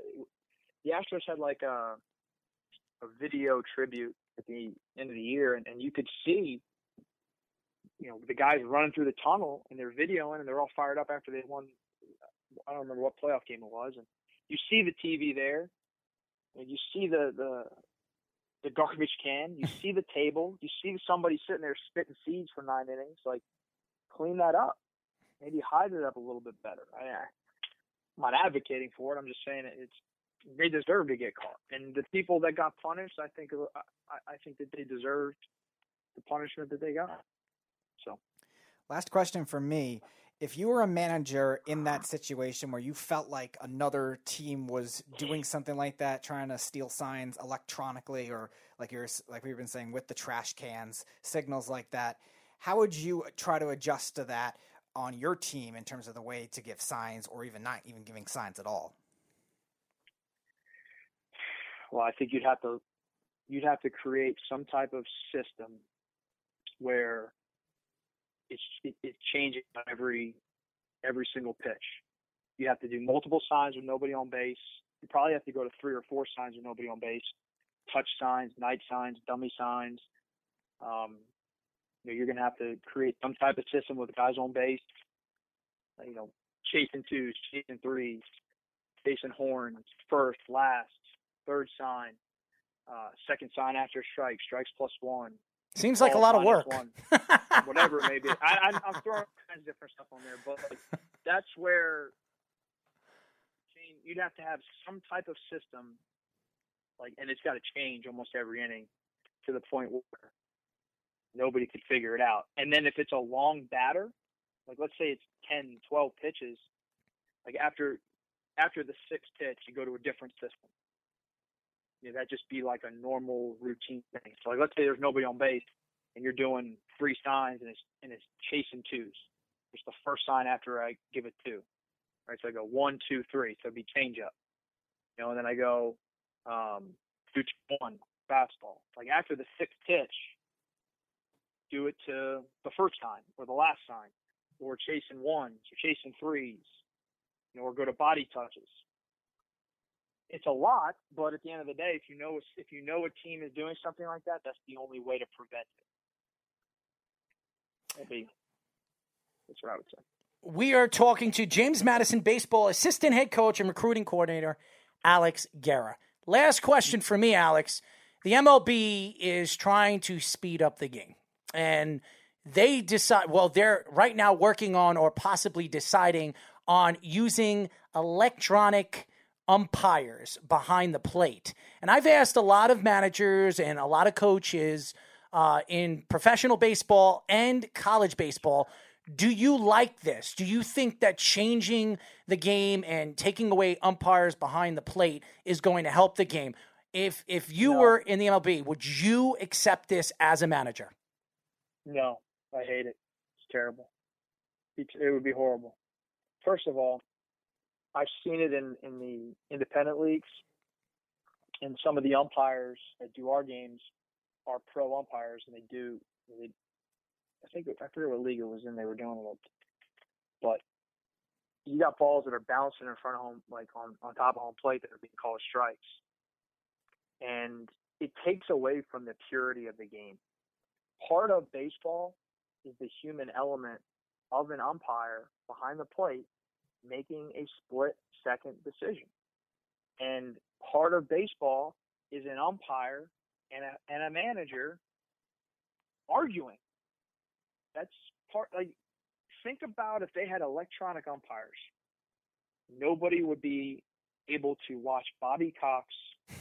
the Astros had like a a video tribute at the end of the year, and, and you could see, you know, the guys running through the tunnel and they're videoing, and they're all fired up after they won. I don't remember what playoff game it was, and you see the TV there, and you see the the the garbage can, you see the table, you see somebody sitting there spitting seeds for nine innings. Like, clean that up. Maybe hide it up a little bit better. I, I'm not advocating for it. I'm just saying it's they deserve to get caught, and the people that got punished, I think, uh, I, I think that they deserved the punishment that they got. So. Last question for me. If you were a manager in that situation where you felt like another team was doing something like that, trying to steal signs electronically, or like you're like we've been saying with the trash cans, signals like that, how would you try to adjust to that on your team in terms of the way to give signs, or even not even giving signs at all? Well, I think you'd have to you'd have to create some type of system where it's it, it's changing on every every single pitch. You have to do multiple signs with nobody on base. You probably have to go to three or four signs with nobody on base. Touch signs, night signs, dummy signs. Um, you know, you're going to have to create some type of system with guys on base. You know, chasing twos, chasing threes, chasing horns, first, last, third sign, uh, second sign after strike, strikes plus one. Seems like a lot of work. One, whatever it may be. I, I'm, I'm throwing all kinds of different stuff on there, but like, that's where you'd have to have some type of system, like, and it's got to change almost every inning to the point where nobody could figure it out. And then if it's a long batter, Like let's say it's 10, 12 pitches. Like after after the sixth pitch, you go to a different system. You know, that just be like a normal routine thing. So like let's say there's nobody on base and you're doing three signs and it's and it's chasing twos. It's the first sign after I give it two. Right. So I go one, two, three. So it'd be change up. You know, and then I go um two one fastball. Like after the sixth pitch, do it to the first sign or the last sign, or chasing ones or chasing threes, you know, or go to body touches. It's a lot, but at the end of the day, if you know if you know a team is doing something like that, that's the only way to prevent it. That'd be that's what I would say. We are talking to James Madison baseball assistant head coach and recruiting coordinator Alex Guerra. Last question for me, Alex. The MLB is trying to speed up the game and they decide well they're right now working on or possibly deciding on using electronic umpires behind the plate and i've asked a lot of managers and a lot of coaches uh, in professional baseball and college baseball do you like this do you think that changing the game and taking away umpires behind the plate is going to help the game if if you No. were in the mlb would you accept this as a manager No, I hate it. It's terrible. It, it would be horrible. First of all, I've seen it in, in the independent leagues, and some of the umpires that do our games are pro umpires, and they do. They, I think I forget what league it was in. They were doing it, but you got balls that are bouncing in front of home, like on on top of home plate, that are being called strikes, and it takes away from the purity of the game part of baseball is the human element of an umpire behind the plate making a split second decision. And part of baseball is an umpire and a, and a manager arguing. That's part, like, think about if they had electronic umpires, nobody would be able to watch Bobby Cox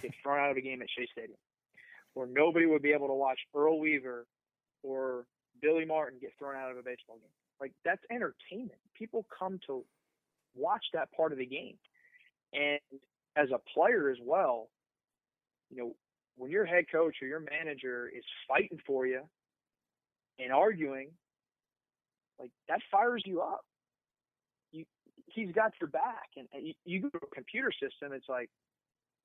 get thrown out of a game at Shea Stadium. Or nobody would be able to watch Earl Weaver or Billy Martin get thrown out of a baseball game. Like that's entertainment. People come to watch that part of the game. And as a player as well, you know, when your head coach or your manager is fighting for you and arguing, like that fires you up. You, he's got your back, and, and you, you go to a computer system. It's like,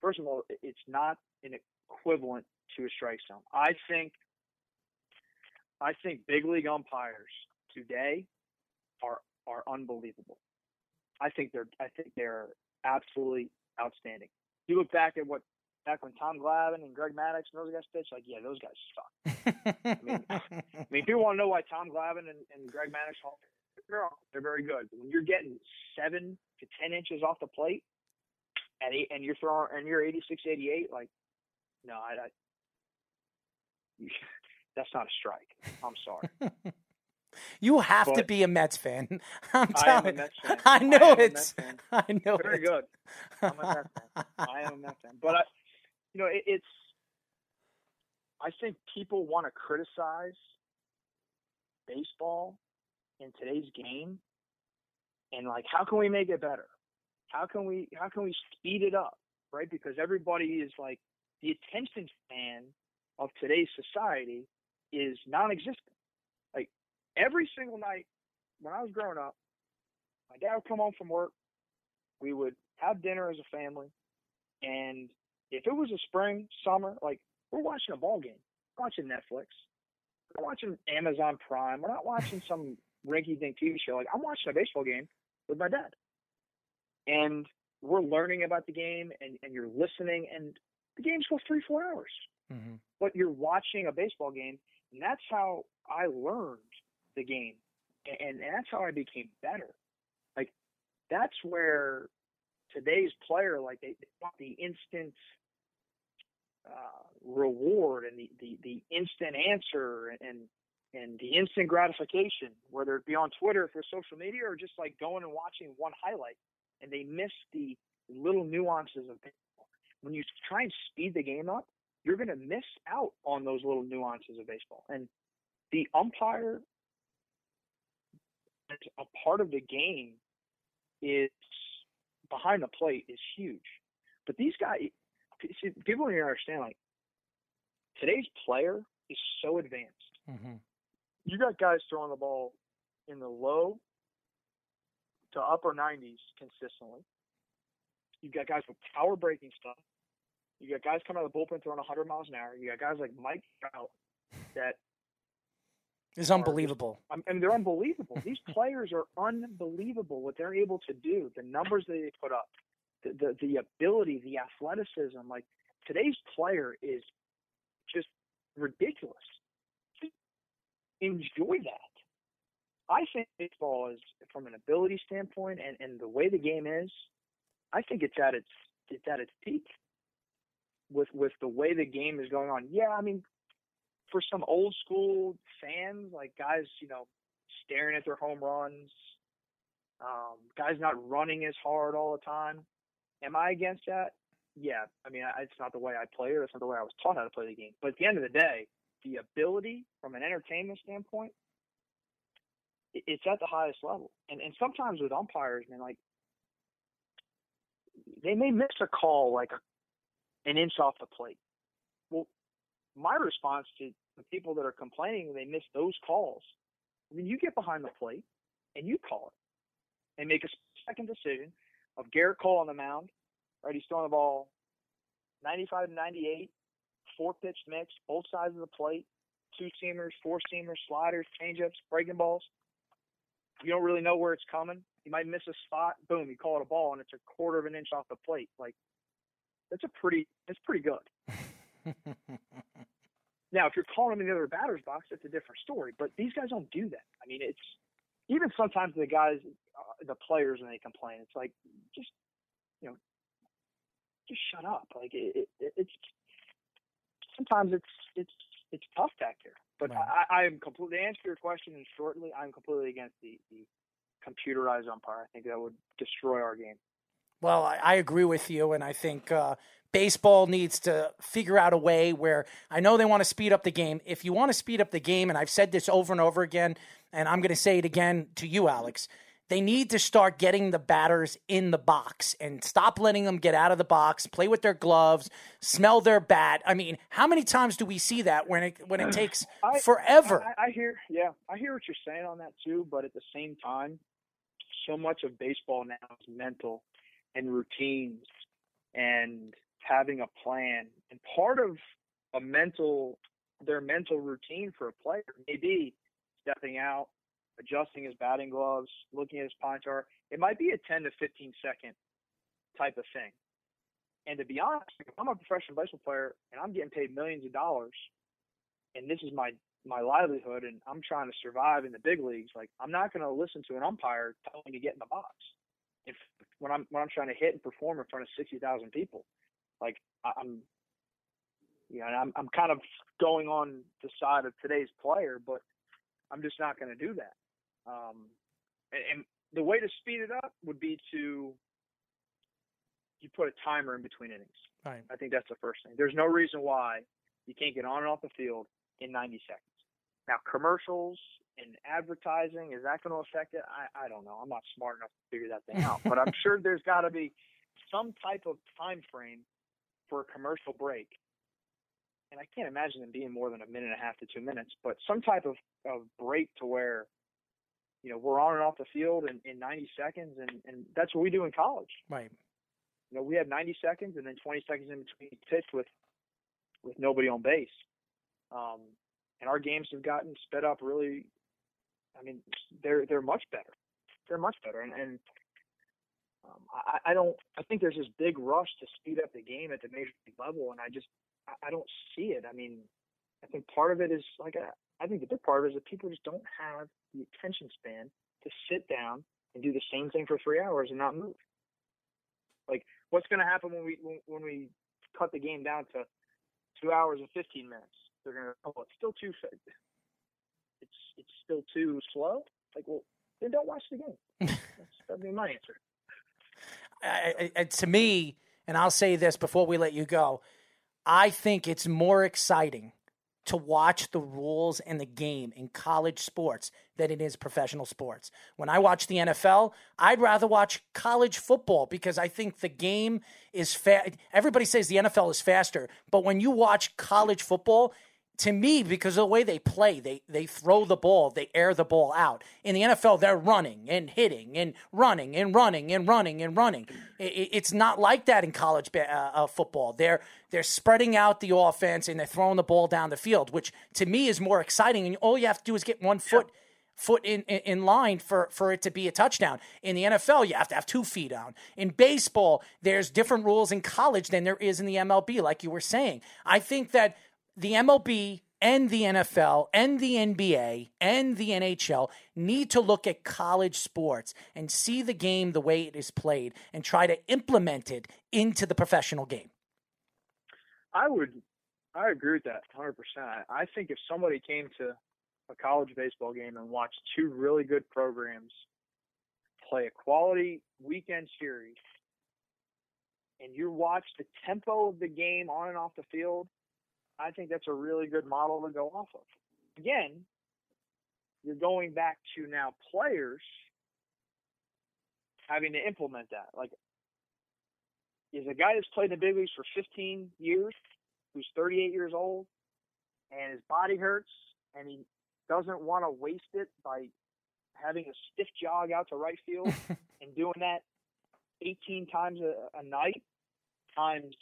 first of all, it's not an equivalent to a strike zone. I think I think big league umpires today are are unbelievable. I think they're I think they're absolutely outstanding. You look back at what back when Tom Glavine and Greg Maddux and those guys pitched, like yeah, those guys suck. I mean, I mean, people want to know why Tom Glavine and, and Greg Maddux they're they're very good. But when you're getting seven to ten inches off the plate, and eight, and you're throwing and you're 86, 88, like no, I, I that's not a strike. I'm sorry. You have to be a Mets fan. I'm I am a telling. Mets fan. I know am a it's. Mets fan. I know Very it. good. I'm a Mets fan. I am a Mets fan. But I, you know, it, it's. I think people want to criticize baseball in today's game, and like, how can we make it better? How can we how can we speed it up? Right? Because everybody is like the attention span of today's society is non-existent. Every single night when I was growing up, my dad would come home from work. We would have dinner as a family, and if it was a spring, summer, like we're watching a ball game, we're watching Netflix, we're watching Amazon Prime, we're not watching some rinky-dink TV show. Like I'm watching a baseball game with my dad, and we're learning about the game, and and you're listening, and the games go three, four hours Mhm. but you're watching a baseball game, and that's how I learned the game, and, and that's how I became better. Like that's where today's player, like they, they want the instant uh, reward and the, the the instant answer and and the instant gratification, whether it be on Twitter for social media or just like going and watching one highlight, and they miss the little nuances of baseball. When you try and speed the game up, you're going to miss out on those little nuances of baseball. And the umpire a part of the game is behind the plate is huge. But these guys, see, people don't even understand. Like today's player is so advanced. Mm-hmm. You got guys throwing the ball in the low to upper 90s consistently. You got guys with power breaking stuff. You got guys coming out of the bullpen throwing 100 miles an hour. You got guys like Mike Trout that It's unbelievable. I mean, they're unbelievable. These players are unbelievable what they're able to do, the numbers that they put up, the, the the ability, the athleticism. Like today's player is just ridiculous. Enjoy that. I think baseball is, from an ability standpoint and, and the way the game is, I think it's at its it's at its peak. With with the way the game is going on, yeah, I mean, for some old school fans, like guys, you know, staring at their home runs, um, guys not running as hard all the time. Am I against that? Yeah. I mean, I, it's not the way I play it. It's not the way I was taught how to play the game. But at the end of the day, the ability from an entertainment standpoint, it, it's at the highest level. And and sometimes with umpires, man, like they may miss a call like an inch off the plate. My response to the people that are complaining they miss those calls, I mean, you get behind the plate and you call it and make a second decision of Gerrit Cole on the mound. Right, he's throwing the ball 95 to 98, four pitch mix, both sides of the plate, two seamers, four seamers, sliders, changeups, breaking balls. You don't really know where it's coming. You might miss a spot. Boom, you call it a ball, and it's a quarter of an inch off the plate. Like that's a pretty. That's pretty good. Now, if you're calling them in the other batter's box, that's a different story. But these guys don't do that. I mean, it's even sometimes the guys, uh, the players, when they complain, it's like just you know, just shut up. Like it, it, it's sometimes it's it's it's tough back there. But Right. I, I am completely to answer your question and shortly. I'm completely against the, the computerized umpire. I think that would destroy our game. Well, I, I agree with you, and I think uh, baseball needs to figure out a way where I know they want to speed up the game. If you want to speed up the game, and I've said this over and over again, and I'm going to say it again to you, Alex, they need to start getting the batters in the box and stop letting them get out of the box, play with their gloves, smell their bat. I mean, how many times do we see that when it when it takes I- forever? I, I hear, yeah, I hear what you're saying on that too. But at the same time, so much of baseball now is mental and routines and having a plan. And part of a mental, their mental routine for a player may be stepping out, adjusting his batting gloves, looking at his pine. It might be a 10 to 15 second type of thing. And to be honest, if I'm a professional baseball player and I'm getting paid millions of dollars, and this is my my livelihood, and I'm trying to survive in the big leagues, like I'm not going to listen to an umpire telling me to get in the box. If when I'm when I'm trying to hit and perform in front of sixty thousand people, like I'm, you know, I'm I'm kind of going on the side of today's player, but I'm just not going to do that. Um, and, and the way to speed it up would be to you put a timer in between innings. Right. I think that's the first thing. There's no reason why you can't get on and off the field in 90 seconds. Now, commercials and advertising, is that going to affect it? I, I don't know. I'm not smart enough to figure that thing out. but I'm sure there's got to be some type of time frame for a commercial break. And I can't imagine them being more than a minute and a half to two minutes, but some type of, of break to where, you know, we're on and off the field in, in 90 seconds. And, and that's what we do in college Right. you know, we have 90 seconds and then 20 seconds in between pitch with with nobody on base. Um, and our games have gotten sped up really. I mean, they're they're much better. They're much better, and, and um, I, I don't. I think there's this big rush to speed up the game at the major league level, and I just I, I don't see it. I mean, I think part of it is like I, I think the big part of it is that people just don't have the attention span to sit down and do the same thing for three hours and not move. Like, what's going to happen when we when, when we cut the game down to two hours and fifteen minutes? They're going to oh, it's still too it's it's still too slow. Like, well, then don't watch the game. That's, that'd be my answer. I, I, to me, and I'll say this before we let you go, I think it's more exciting to watch the rules and the game in college sports than it is professional sports. When I watch the NFL, I'd rather watch college football because I think the game is fast. Everybody says the NFL is faster, but when you watch college football, to me, because of the way they play, they they throw the ball, they air the ball out. In the NFL, they're running and hitting and running and running and running and running. It, it's not like that in college uh, uh, football. They're they're spreading out the offense and they're throwing the ball down the field, which to me is more exciting. And all you have to do is get one foot. Yeah foot in, in, in, line for, for it to be a touchdown. In the NFL, you have to have two feet down. In baseball, there's different rules in college than there is in the MLB, like you were saying. I think that the MLB and the NFL and the NBA and the NHL need to look at college sports and see the game the way it is played and try to implement it into the professional game. I would I agree with that 100%. I think if somebody came to a college baseball game and watched two really good programs play a quality weekend series and you watch the tempo of the game on and off the field I think that's a really good model to go off of. Again, you're going back to now players having to implement that. Like, is a guy that's played in the big leagues for 15 years, who's 38 years old, and his body hurts, and he doesn't want to waste it by having a stiff jog out to right field and doing that 18 times a, a night times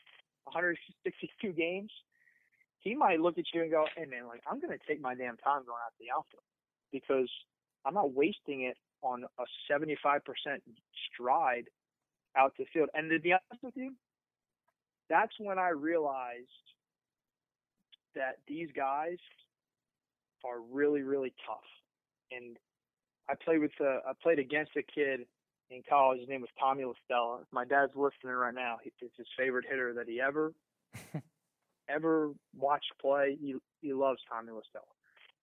162 games he might look at you and go, "Hey man, like I'm to take my damn time going out to the outfield because I'm not wasting it on a 75% stride out to field." And to be honest with you, that's when I realized that these guys are really, really tough. And I played with a, I played against a kid in college. His name was Tommy La Stella. My dad's listening right now. It's his favorite hitter that he ever ever watched play, he he loves Tommy La Stella.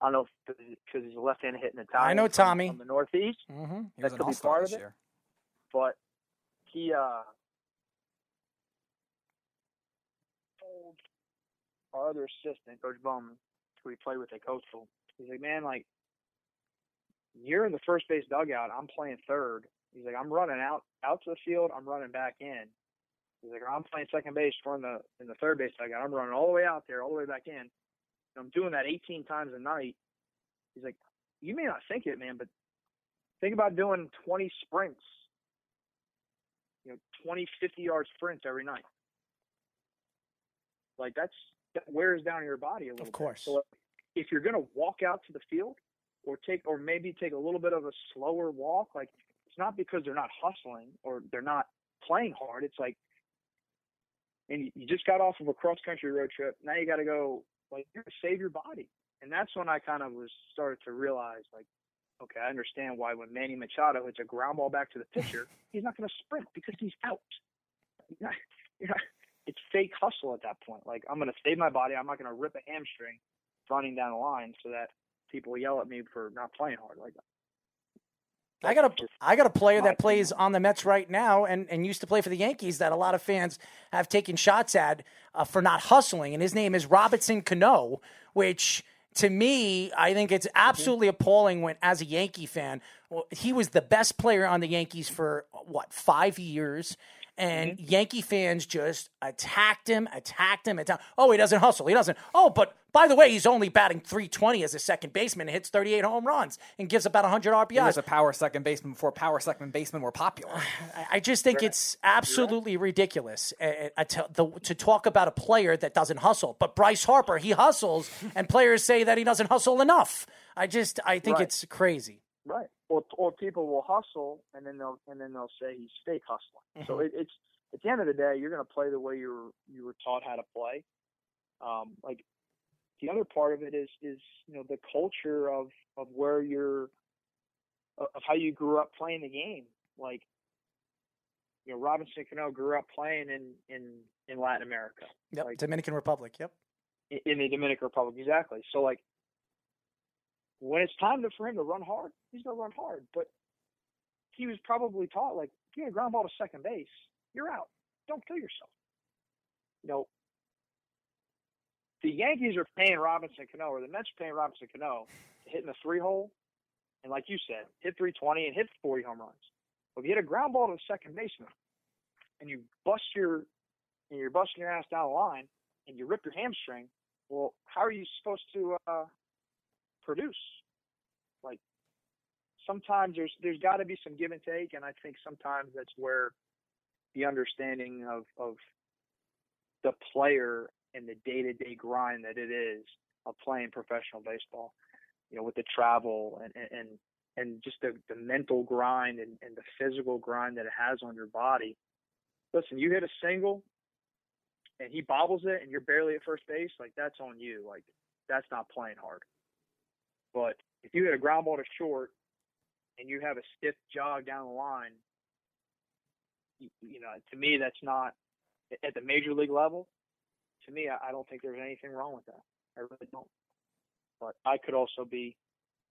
I don't know if because he's a left-handed hitting Italian. I know Tommy from, from the Northeast. Mm-hmm. That could be part of it. Year. But he uh, told our other assistant, Coach Bowman, who he played with at Coastal, he's like, man, like you're in the first base dugout. I'm playing third. He's like, I'm running out out to the field. I'm running back in. He's like, I'm playing second base in the in the third base dugout. I'm running all the way out there, all the way back in. And I'm doing that 18 times a night. He's like, you may not think it, man, but think about doing 20 sprints. You know, 20, 50 yard sprints every night. Like that's that wears down your body a little. Bit. Of course. Bit. So if you're gonna walk out to the field, or take, or maybe take a little bit of a slower walk, like it's not because they're not hustling or they're not playing hard. It's like and you just got off of a cross country road trip. Now you got to go like you're to save your body, and that's when I kind of was started to realize like, okay, I understand why when Manny Machado hits a ground ball back to the pitcher, he's not going to sprint because he's out. You're not, you're not, it's fake hustle at that point. Like I'm going to save my body. I'm not going to rip a hamstring running down the line so that people yell at me for not playing hard. Like I got a I got a player that plays on the Mets right now and, and used to play for the Yankees that a lot of fans have taken shots at uh, for not hustling, and his name is Robinson Cano, which to me I think it's absolutely mm-hmm. appalling when as a Yankee fan, well, he was the best player on the Yankees for what five years, and mm-hmm. Yankee fans just attacked him, attacked him, attacked. Oh, he doesn't hustle. He doesn't. Oh, but by the way, he's only batting 320 as a second baseman and hits 38 home runs and gives about 100 RBIs. He was a power second baseman before power second basemen were popular. I just think it's absolutely ridiculous uh, uh, to, the, to talk about a player that doesn't hustle. But Bryce Harper, he hustles, and players say that he doesn't hustle enough. I just, I think right. it's crazy. Right. Or or people will hustle and then they'll and then they'll say he's fake hustling. Mm-hmm. So it, it's at the end of the day, you're going to play the way you were you were taught how to play. Um, like the other part of it is is you know the culture of of where you're of how you grew up playing the game. Like you know, Robinson Cano grew up playing in in in Latin America. Yep, like, Dominican Republic. Yep. In the Dominican Republic, exactly. So like when it's time to, for him to run hard, he's gonna run hard. But he was probably taught like, if you get a ground ball to second base, you're out. Don't kill yourself. You know, the Yankees are paying Robinson Cano, or the Mets are paying Robinson Cano to hit in the three hole, and like you said, hit 320 and hit 40 home runs. But if you hit a ground ball to the second baseman, and you bust your, and you're busting your ass down the line, and you rip your hamstring, well, how are you supposed to uh, produce? Like sometimes there's there's got to be some give and take, and I think sometimes that's where the understanding of of the player and the day to day grind that it is of playing professional baseball, you know, with the travel and and and just the, the mental grind and, and the physical grind that it has on your body. Listen, you hit a single and he bobbles it and you're barely at first base, like that's on you. Like that's not playing hard. But if you hit a ground ball to short and you have a stiff jog down the line, you, you know, to me that's not at the major league level. To me, I, I don't think there's anything wrong with that. I really don't. But I could also be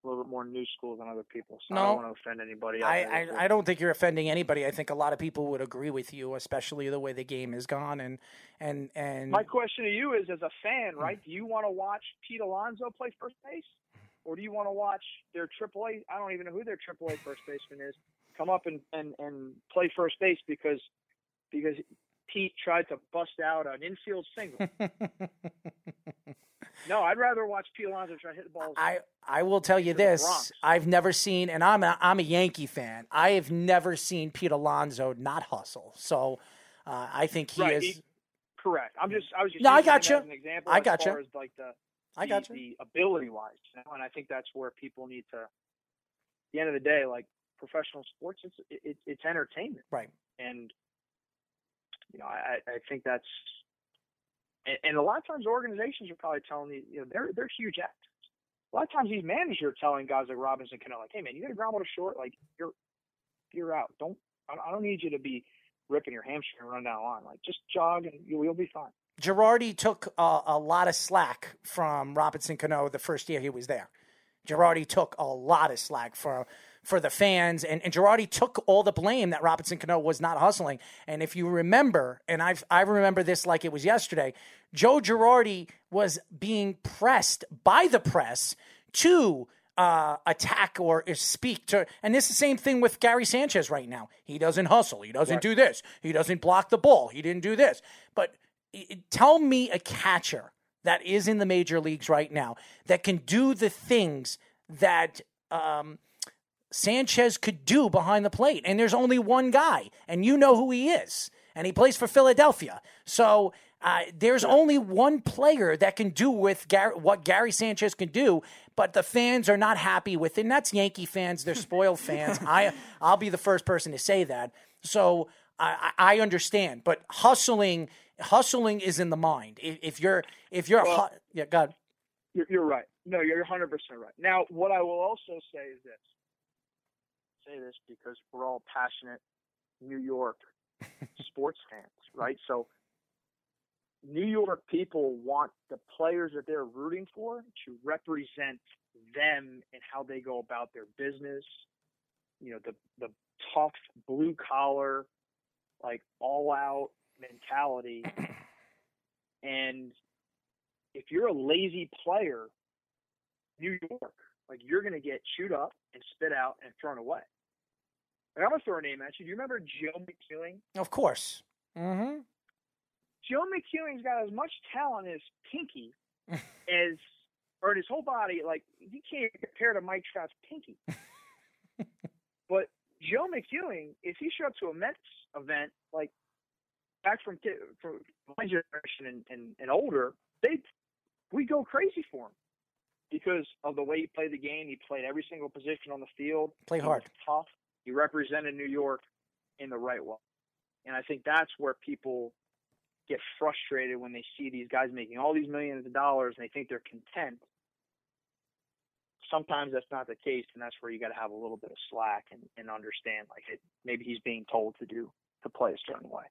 a little bit more new school than other people. So I No. don't want to offend anybody. I. I, I don't think you're offending anybody. I think a lot of people would agree with you, especially the way the game is gone. And and and My question to you is, as a fan, hmm. right? Do you want to watch Pete Alonso play first base, or do you want to watch their AAA? I don't even know who their AAA first baseman is. Come up and, and, and play first base because because Pete tried to bust out an infield single. no, I'd rather watch Pete Alonso try to hit the balls. I I will tell you this: I've never seen, and I'm a, I'm a Yankee fan. I have never seen Pete Alonso not hustle. So uh, I think he Right, is. he- correct. I'm just I was just No, I got gotcha. example I as gotcha. as like the I the, gotcha. the ability wise, you know, and I think that's where people need to. At the end of the day, like professional sports, it's it, it's entertainment, right? And you know, I I think that's and, and a lot of times organizations are probably telling you, you know, they're they're huge actors. A lot of times these managers are telling guys like Robinson Cano, like, hey man, you got a ground ball to short, like you're you're out. Don't I don't- I don't need you to be ripping your hamstring and run down the line. Like just jog and you'll, you'll be fine. Girardi took a, a lot of slack from Robinson Cano the first year he was there. Girardi took a lot of slack for for the fans, and, and Girardi took all the blame that Robinson Cano was not hustling. And if you remember, and I've, I remember this like it was yesterday, Joe Girardi was being pressed by the press to uh, attack or speak to. And this is the same thing with Gary Sanchez right now. He doesn't hustle. He doesn't Right. do this. He doesn't block the ball. He didn't do this. But tell me a catcher that is in the major leagues right now that can do the things that um, Sanchez could do behind the plate. And there's only one guy, and you know who he is. And he plays for Philadelphia. So uh, there's only one player that can do with Gar- what Gary Sanchez can do, but the fans are not happy with it. And that's Yankee fans. They're spoiled fans. I, I'll be the first person to say that. So I, I I understand. But hustling, hustling is in the mind. If, if you're, if you're, Well- hu- yeah, God. You're, you're right. No, you're 100% right. Now, what I will also say is this. Say this because we're all passionate New York sports fans, right? So, New York people want the players that they're rooting for to represent them and how they go about their business. You know, the the tough blue collar, like all out mentality. and if you're a lazy player, New York, like you're going to get chewed up and spit out and thrown away. Like, I'm going to throw a name at you. Do you remember Joe McEwing? Of course. Mm-hmm. Joe McEwing's got as much talent in his pinky as, or in his whole body. Like you can't compare to Mike Trout's pinky. but Joe McEwing, if he showed up to a Mets event, like back from from my generation and, and, and older, they we go crazy for him because of the way he played the game. He played every single position on the field. Play He hard. was tough. He represented New York in the right way, and I think that's where people get frustrated when they see these guys making all these millions of dollars and they think they're content. Sometimes that's not the case, and that's where you got to have a little bit of slack and, and understand, like it, maybe he's being told to do to play a certain way.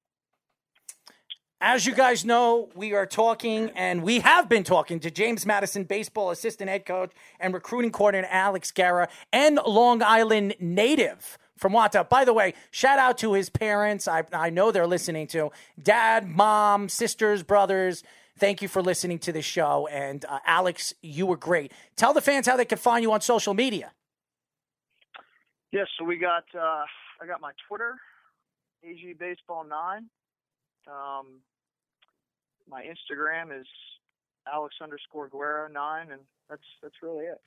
As you guys know, we are talking and we have been talking to James Madison, baseball assistant head coach and recruiting coordinator Alex Guerra, and Long Island native from Wantagh. By the way, shout out to his parents. I, I know they're listening to dad, mom, sisters, brothers. Thank you for listening to the show. And uh, Alex, you were great. Tell the fans how they can find you on social media. Yes, so we got uh, I got my Twitter, AG Baseball Nine. Um, my Instagram is Alex underscore Guerra nine, and that's that's really it.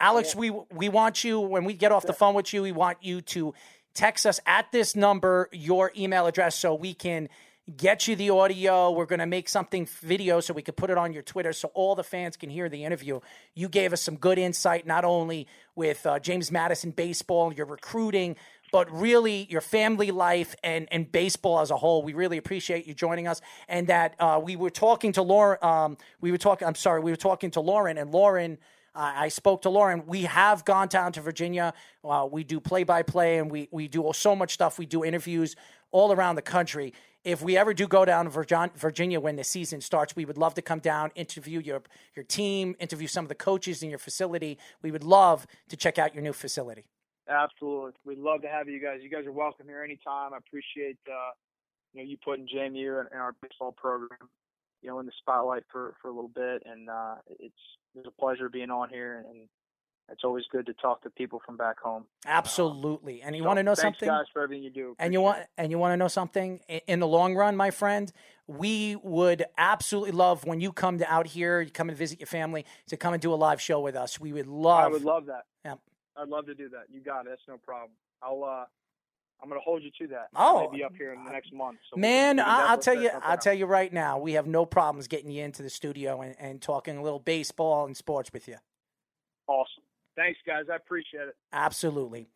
Alex, we we want you when we get off the phone with you, we want you to text us at this number your email address so we can get you the audio. We're going to make something video so we can put it on your Twitter so all the fans can hear the interview. You gave us some good insight, not only with uh, James Madison baseball, your recruiting, but really your family life and, and baseball as a whole. We really appreciate you joining us. And that uh, we were talking to Loren. Um, we were talking. I'm sorry. We were talking to Loren, and Loren. I spoke to Loren. We have gone down to Virginia. Uh, we do play by play, and we we do so much stuff. We do interviews all around the country. If we ever do go down to Virginia when the season starts, we would love to come down, interview your your team, interview some of the coaches in your facility. We would love to check out your new facility. Absolutely, we'd love to have you guys. You guys are welcome here anytime. I appreciate uh, you know you putting JMU in, in our baseball program, you know, in the spotlight for for a little bit, and uh, it's it's a pleasure being on here, and it's always good to talk to people from back home. Absolutely. And you So, want to know thanks, something? guys, for everything you do. And you want and you want to know something? In the long run, my friend, we would absolutely love when you come to out here, you come and visit your family, to come and do a live show with us. We would love. I would love that. Yeah. I'd love to do that. You got it. That's no problem. I'll uh, I'm gonna hold you to that. Oh, maybe up here in the next month. So Man, we can I, I'll tell you, I'll up. tell you right now, we have no problems getting you into the studio and, and talking a little baseball and sports with you. Awesome. Thanks, guys. I appreciate it. Absolutely.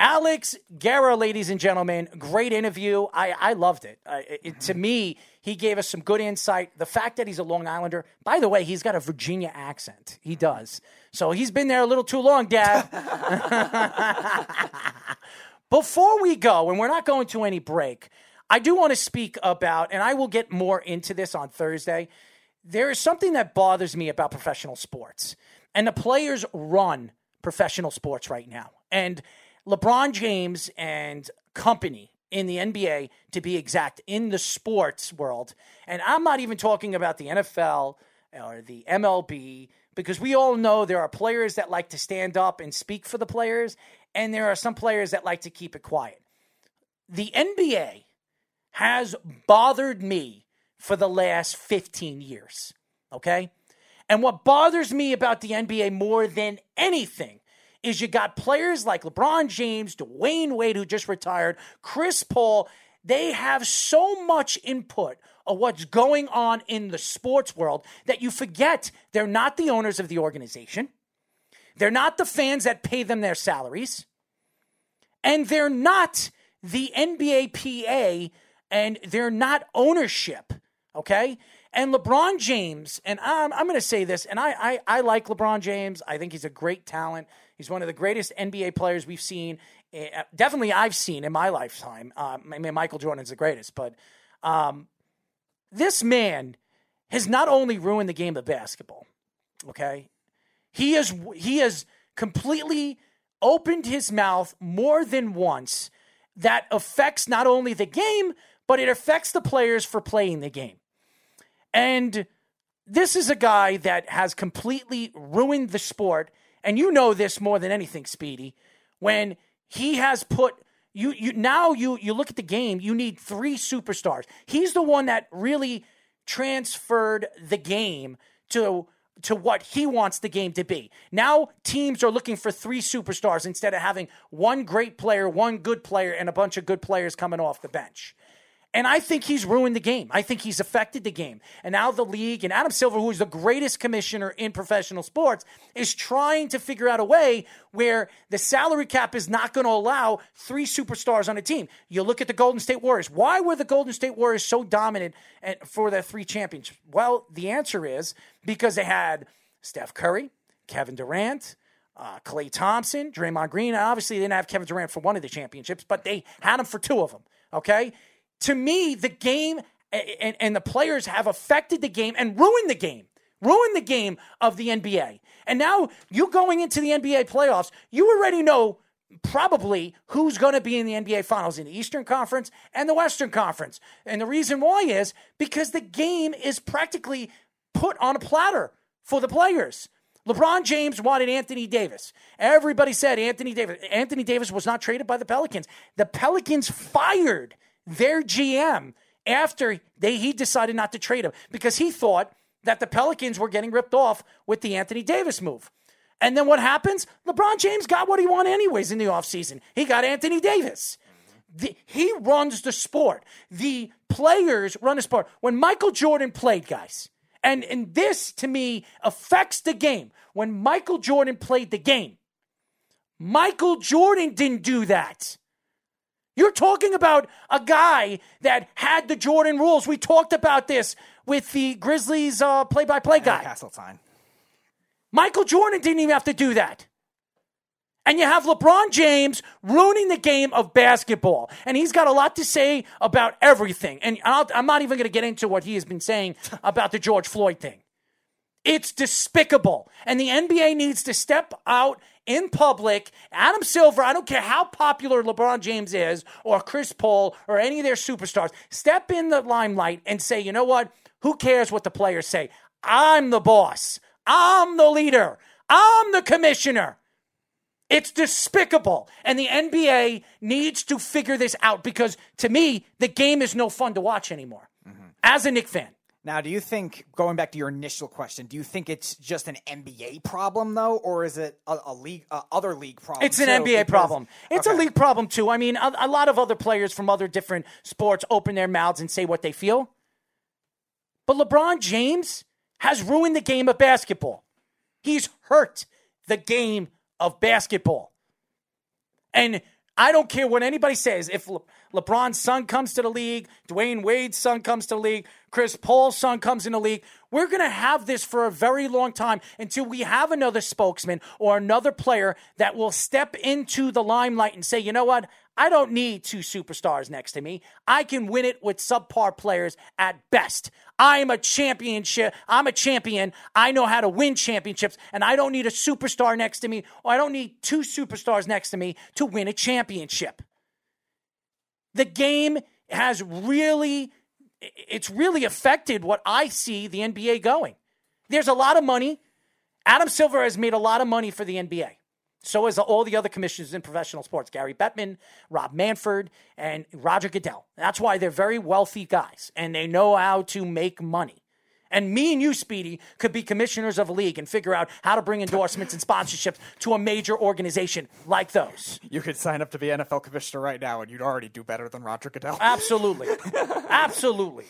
Alex Guerra, ladies and gentlemen, great interview. I, I loved it. Uh, it- it- To me, he gave us some good insight. The fact that he's a Long Islander, by the way, he's got a Virginia accent. He does. So he's been there a little too long, Dad. Before we go, and we're not going to any break, I do want to speak about, and I will get more into this on Thursday. There is something that bothers me about professional sports, and the players run professional sports right now. And LeBron James and company in the NBA, to be exact, in the sports world, and I'm not even talking about the NFL or the MLB, because we all know there are players that like to stand up and speak for the players, and there are some players that like to keep it quiet. The NBA has bothered me for the last 15 years. Okay? And what bothers me about the NBA more than anything is you got players like LeBron James, Dwyane Wade, who just retired, Chris Paul. They have so much input of what's going on in the sports world that you forget they're not the owners of the organization. They're not the fans that pay them their salaries. And they're not the NBA PA and they're not ownership. Okay. And LeBron James, and I'm, I'm going to say this, and I, I, I like LeBron James. I think he's a great talent. He's one of the greatest NBA players we've seen. eh, Definitely, I've seen in my lifetime. Um, I mean, Michael Jordan's the greatest, but um, this man has not only ruined the game of basketball, okay? He has he has completely opened his mouth more than once that affects not only the game, but it affects the players for playing the game. And this is a guy that has completely ruined the sport. And you know this more than anything, Speedy, when he has put you you now you you look at the game, you need three superstars. He's the one that really transferred the game to to what he wants the game to be. Now teams are looking for three superstars instead of having one great player, one good player, and a bunch of good players coming off the bench. And I think he's ruined the game. I think he's affected the game. And now the league and Adam Silver, who is the greatest commissioner in professional sports, is trying to figure out a way where the salary cap is not going to allow three superstars on a team. You look at the Golden State Warriors. Why were the Golden State Warriors so dominant for their three championships? Well, the answer is because they had Steph Curry, Kevin Durant, uh, Klay Thompson, Draymond Green. Obviously, they didn't have Kevin Durant for one of the championships, but they had him for two of them. Okay. To me, the game and, and the players have affected the game and ruined the game, ruined the game of the NBA. And now you going into the NBA playoffs, you already know probably who's going to be in the NBA Finals in the Eastern Conference and the Western Conference. And the reason why is because the game is practically put on a platter for the players. LeBron James wanted Anthony Davis. Everybody said Anthony Davis. Anthony Davis was not traded by the Pelicans. The Pelicans fired their GM after they he decided not to trade him because he thought that the Pelicans were getting ripped off with the Anthony Davis move. And then what happens? LeBron James got what he wanted anyways in the offseason. He got Anthony Davis. The, he runs the sport. The players run the sport. When Michael Jordan played, guys, and, and this to me affects the game. When Michael Jordan played the game, Michael Jordan didn't do that. You're talking about a guy that had the Jordan rules. We talked about this with the Grizzlies play by play guy. Castletine. Michael Jordan didn't even have to do that. And you have LeBron James ruining the game of basketball. And he's got a lot to say about everything. And i am not even going to get into what he has been saying about the George Floyd thing. It's despicable. And the NBA needs to step out in public. Adam Silver, I don't care how popular LeBron James is, or Chris Paul, or any of their superstars, step in the limelight and say, you know what? Who cares what the players say? I'm the boss. I'm the leader. I'm the commissioner. It's despicable. And the NBA needs to figure this out because to me, the game is no fun to watch anymore mm-hmm. as a Knick fan. Now, do you think, going back to your initial question, do you think it's just an NBA problem, though, or is it a, a league, a other league problem? It's an too? NBA Because- problem. It's Okay. a league problem, too. I mean, a, a lot of other players from other different sports open their mouths and say what they feel. But LeBron James has ruined the game of basketball. He's hurt the game of basketball. And I don't care what anybody says. If Le- LeBron's son comes to the league, Dwyane Wade's son comes to the league, Chris Paul's son comes in the league, we're going to have this for a very long time until we have another spokesman or another player that will step into the limelight and say, you know what? I don't need two superstars next to me. I can win it with subpar players at best. I'm a championship. I'm a champion. I know how to win championships, and I don't need a superstar next to me, or I don't need two superstars next to me to win a championship. The game has really, it's really affected what I see the NBA going. There's a lot of money. Adam Silver has made a lot of money for the NBA. So has all the other commissioners in professional sports Gary Bettman, Rob Manfred, and Roger Goodell. That's why they're very wealthy guys and they know how to make money. And me and you, Speedy, could be commissioners of a league and figure out how to bring endorsements and sponsorships to a major organization like those. You could sign up to be NFL commissioner right now, and you'd already do better than Roger Goodell. Absolutely. Absolutely.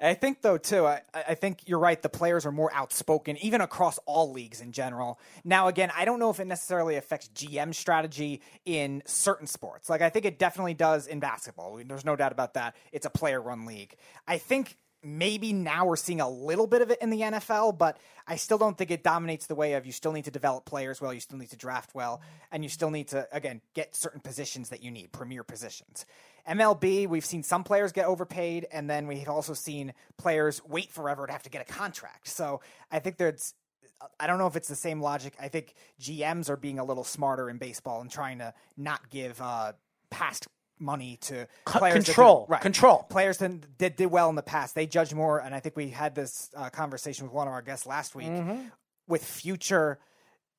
I think though too. I, I think you're right. The players are more outspoken, even across all leagues in general. Now, again, I don't know if it necessarily affects GM strategy in certain sports. Like I think it definitely does in basketball. There's no doubt about that. It's a player-run league. I think maybe now we're seeing a little bit of it in the NFL, but I still don't think it dominates the way of you still need to develop players well, you still need to draft well, and you still need to again get certain positions that you need, premier positions. MLB, we've seen some players get overpaid, and then we've also seen players wait forever to have to get a contract. So I think there's, I don't know if it's the same logic. I think GMs are being a little smarter in baseball and trying to not give uh, past money to players that control, right. control. Players that did, did well in the past. They judge more, and I think we had this uh, conversation with one of our guests last week Mm-hmm. with future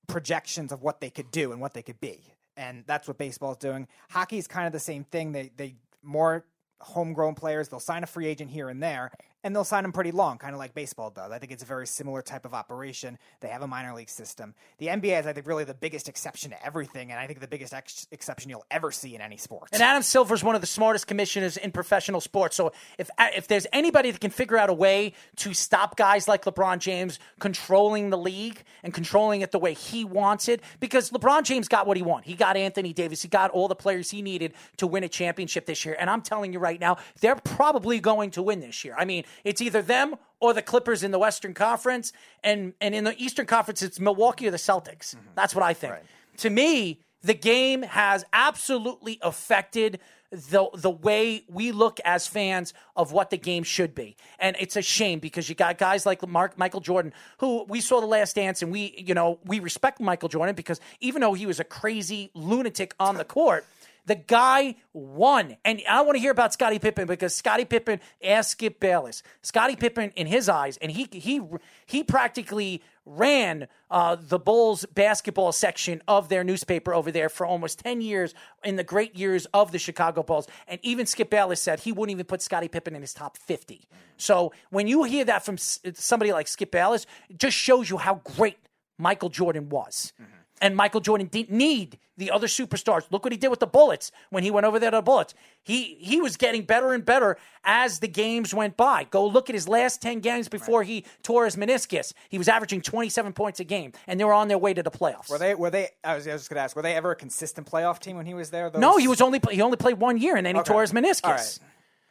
projections of what they could do and what they could be. And that's what baseball is doing. Hockey is kind of the same thing. They they more homegrown players. They'll sign a free agent here and there, and they'll sign them pretty long, kind of like baseball does. I think it's a very similar type of operation. They have a minor league system. The NBA is, I think, really the biggest exception to everything, and I think the biggest ex- exception you'll ever see in any sport. And Adam Silver is one of the smartest commissioners in professional sports. So if if there's anybody that can figure out a way to stop guys like LeBron James controlling the league and controlling it the way he wants it, because LeBron James got what he wanted. He got Anthony Davis. He got all the players he needed to win a championship this year. And I'm telling you right now, they're probably going to win this year. I mean, it's either them or the Clippers in the Western Conference, and and in the Eastern Conference, it's Milwaukee or the Celtics. Mm-hmm. That's what I think. To me, The game has absolutely affected the the way we look as fans of what the game should be. And it's a shame because you got guys like Mark Michael Jordan who we saw the last dance and we, you know, we respect Michael Jordan because even though he was a crazy lunatic on the court, the guy won. And I want to hear about Scottie Pippen because Scottie Pippen asked Skip Bayless. Scottie Pippen, in his eyes, and he he he practically ran uh, the Bulls basketball section of their newspaper over there for almost 10 years in the great years of the Chicago Bulls. And even Skip Bayless said he wouldn't even put Scottie Pippen in his top 50. So when you hear that from somebody like Skip Bayless, it just shows you how great Michael Jordan was. And Michael Jordan didn't need the other superstars. Look what he did with the Bullets when he went over there to the Bullets. He he was getting better and better as the games went by. Go look at his last 10 games before he tore his meniscus. He was averaging 27 points a game, and they were on their way to the playoffs. Were they? Were they? I was, I was just gonna ask. Were they ever a consistent playoff team when he was there? Those- No, he was only he only played one year, and then he Okay. tore his meniscus. Right.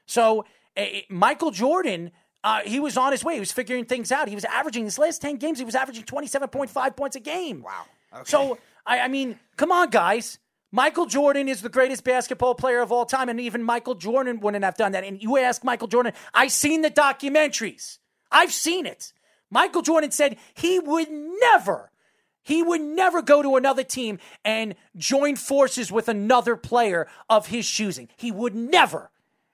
So eh, Michael Jordan. Uh, he was on his way. He was figuring things out. He was averaging his last ten games. He was averaging twenty seven point five points a game. Wow. Okay. So I, I mean, come on, guys. Michael Jordan is the greatest basketball player of all time, and even Michael Jordan wouldn't have done that. And you ask Michael Jordan, I've seen the documentaries. I've seen it. Michael Jordan said he would never, he would never go to another team and join forces with another player of his choosing. He would never.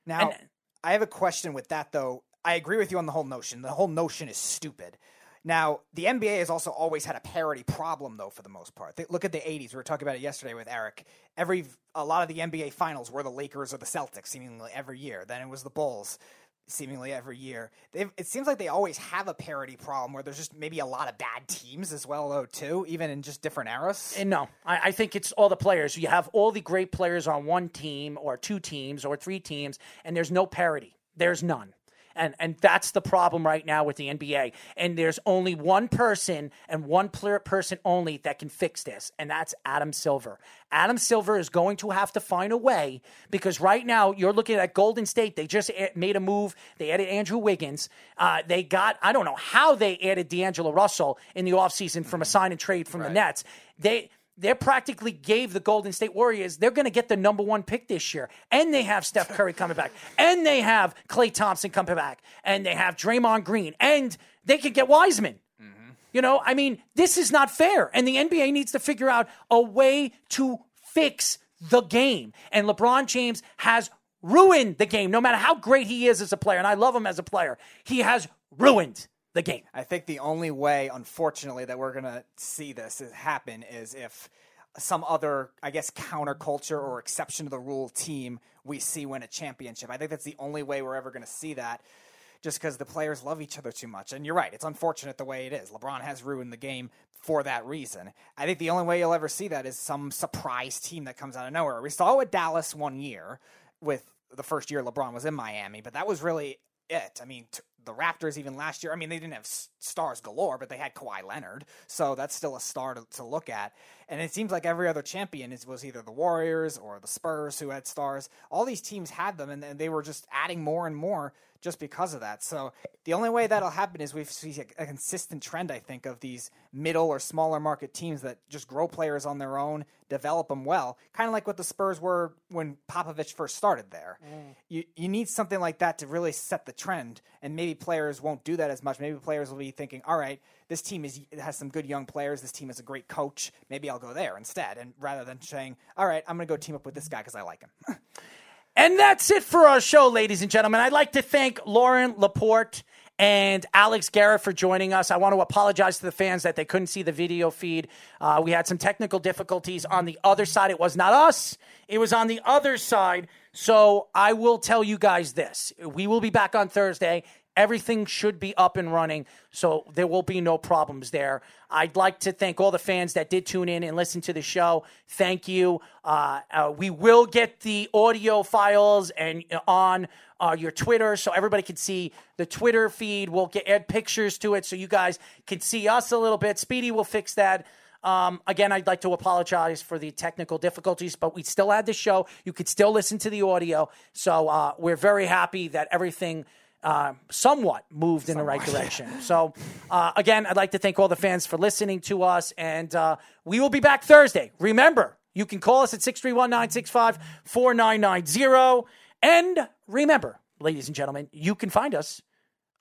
Now, And- I have a question with that, though. I agree with you on the whole notion. The whole notion is stupid. Now, the NBA has also always had a parity problem, though, for the most part. Look at the '80s. We were talking about it yesterday with Eric. Every a lot of the NBA finals were the Lakers or the Celtics, seemingly every year. Then it was the Bulls, seemingly every year. They've, it seems like they always have a parity problem where there's just maybe a lot of bad teams as well, though, too, even in just different eras. And no, I, I think it's all the players. You have all the great players on one team or two teams or three teams, and there's no parity. There's none. And and that's the problem right now with the NBA. And there's only one person and one player person only that can fix this, and that's Adam Silver. Adam Silver is going to have to find a way because right now you're looking at Golden State. They just made a move. They added Andrew Wiggins. Uh, they got I don't know how they added D'Angelo Russell in the offseason from a sign and trade from the Nets. They they practically gave the Golden State Warriors, they're going to get the number one pick this year. And they have Steph Curry coming back. And they have Klay Thompson coming back. And they have Draymond Green. And they could get Wiseman. Mm-hmm. You know, I mean, this is not fair. And the NBA needs to figure out a way to fix the game. And LeBron James has ruined the game, no matter how great he is as a player. And I love him as a player. He has ruined the game. I think the only way, unfortunately, that we're going to see this is- happen is if some other, I guess, counterculture or exception to the rule team we see win a championship. I think that's the only way we're ever going to see that. Just because the players love each other too much. And you're right, it's unfortunate the way it is. LeBron has ruined the game for that reason. I think the only way you'll ever see that is some surprise team that comes out of nowhere. We saw it with Dallas one year with the first year LeBron was in Miami, but that was really it. I mean, t- the Raptors even last year. I mean, they didn't have s- stars galore, but they had Kawhi Leonard, so that's still a star to, to look at. And it seems like every other champion is, was either the Warriors or the Spurs who had stars. All these teams had them, and, and they were just adding more and more just because of that. So the only way that'll happen is we see a, consistent trend, I think, of these middle or smaller market teams that just grow players on their own, develop them well, kind of like what the Spurs were when Popovich first started there. Mm. You you need something like that to really set the trend, and maybe players won't do that as much. Maybe players will be thinking, all right. This team is has some good young players. This team has a great coach. Maybe I'll go there instead, and rather than saying, "All right, I'm going to go team up with this guy because I like him." And that's it for our show, ladies and gentlemen. I'd like to thank Loren LaPorte and Alex Guerra for joining us. I want to apologize to the fans that they couldn't see the video feed. Uh, we had some technical difficulties on the other side. It was not us, it was on the other side. So I will tell you guys this we will be back on Thursday. Everything should be up and running, so there will be no problems there. I'd like to thank all the fans that did tune in and listen to the show. Thank you. Uh, uh, we will get the audio files and uh, on uh, your Twitter, so everybody can see the Twitter feed. We'll get add pictures to it, so you guys can see us a little bit. Speedy will fix that. Um, again, I'd like to apologize for the technical difficulties, but we still had the show. You could still listen to the audio. So uh, we're very happy that everything uh, somewhat moved in the right direction. So, uh, again, I'd like to thank all the fans for listening to us, and uh, we will be back Thursday. Remember, You can call us at 631 965 4990. And remember, ladies and gentlemen, you can find us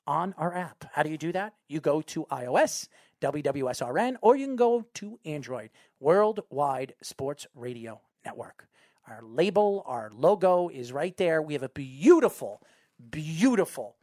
on our app. How do you do that? You go to iOS, WWSRN, or you can go to Android, Worldwide Sports Radio Network. Our label, our logo is right there. We have a beautiful, beautiful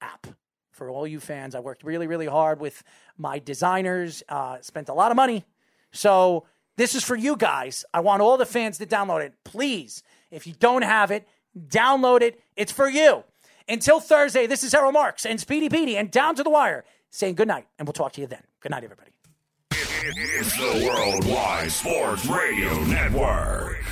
app for all you fans. I worked really, really hard with my designers, uh, spent a lot of money. So this is for you guys. I want all the fans to download it. Please, if you don't have it, download it. It's for you. Until Thursday, this is Errol Marks and Speedy Petey and Down to the Wire saying good night, and we'll talk to you then. Good night, everybody. It's the Worldwide Sports Radio Network.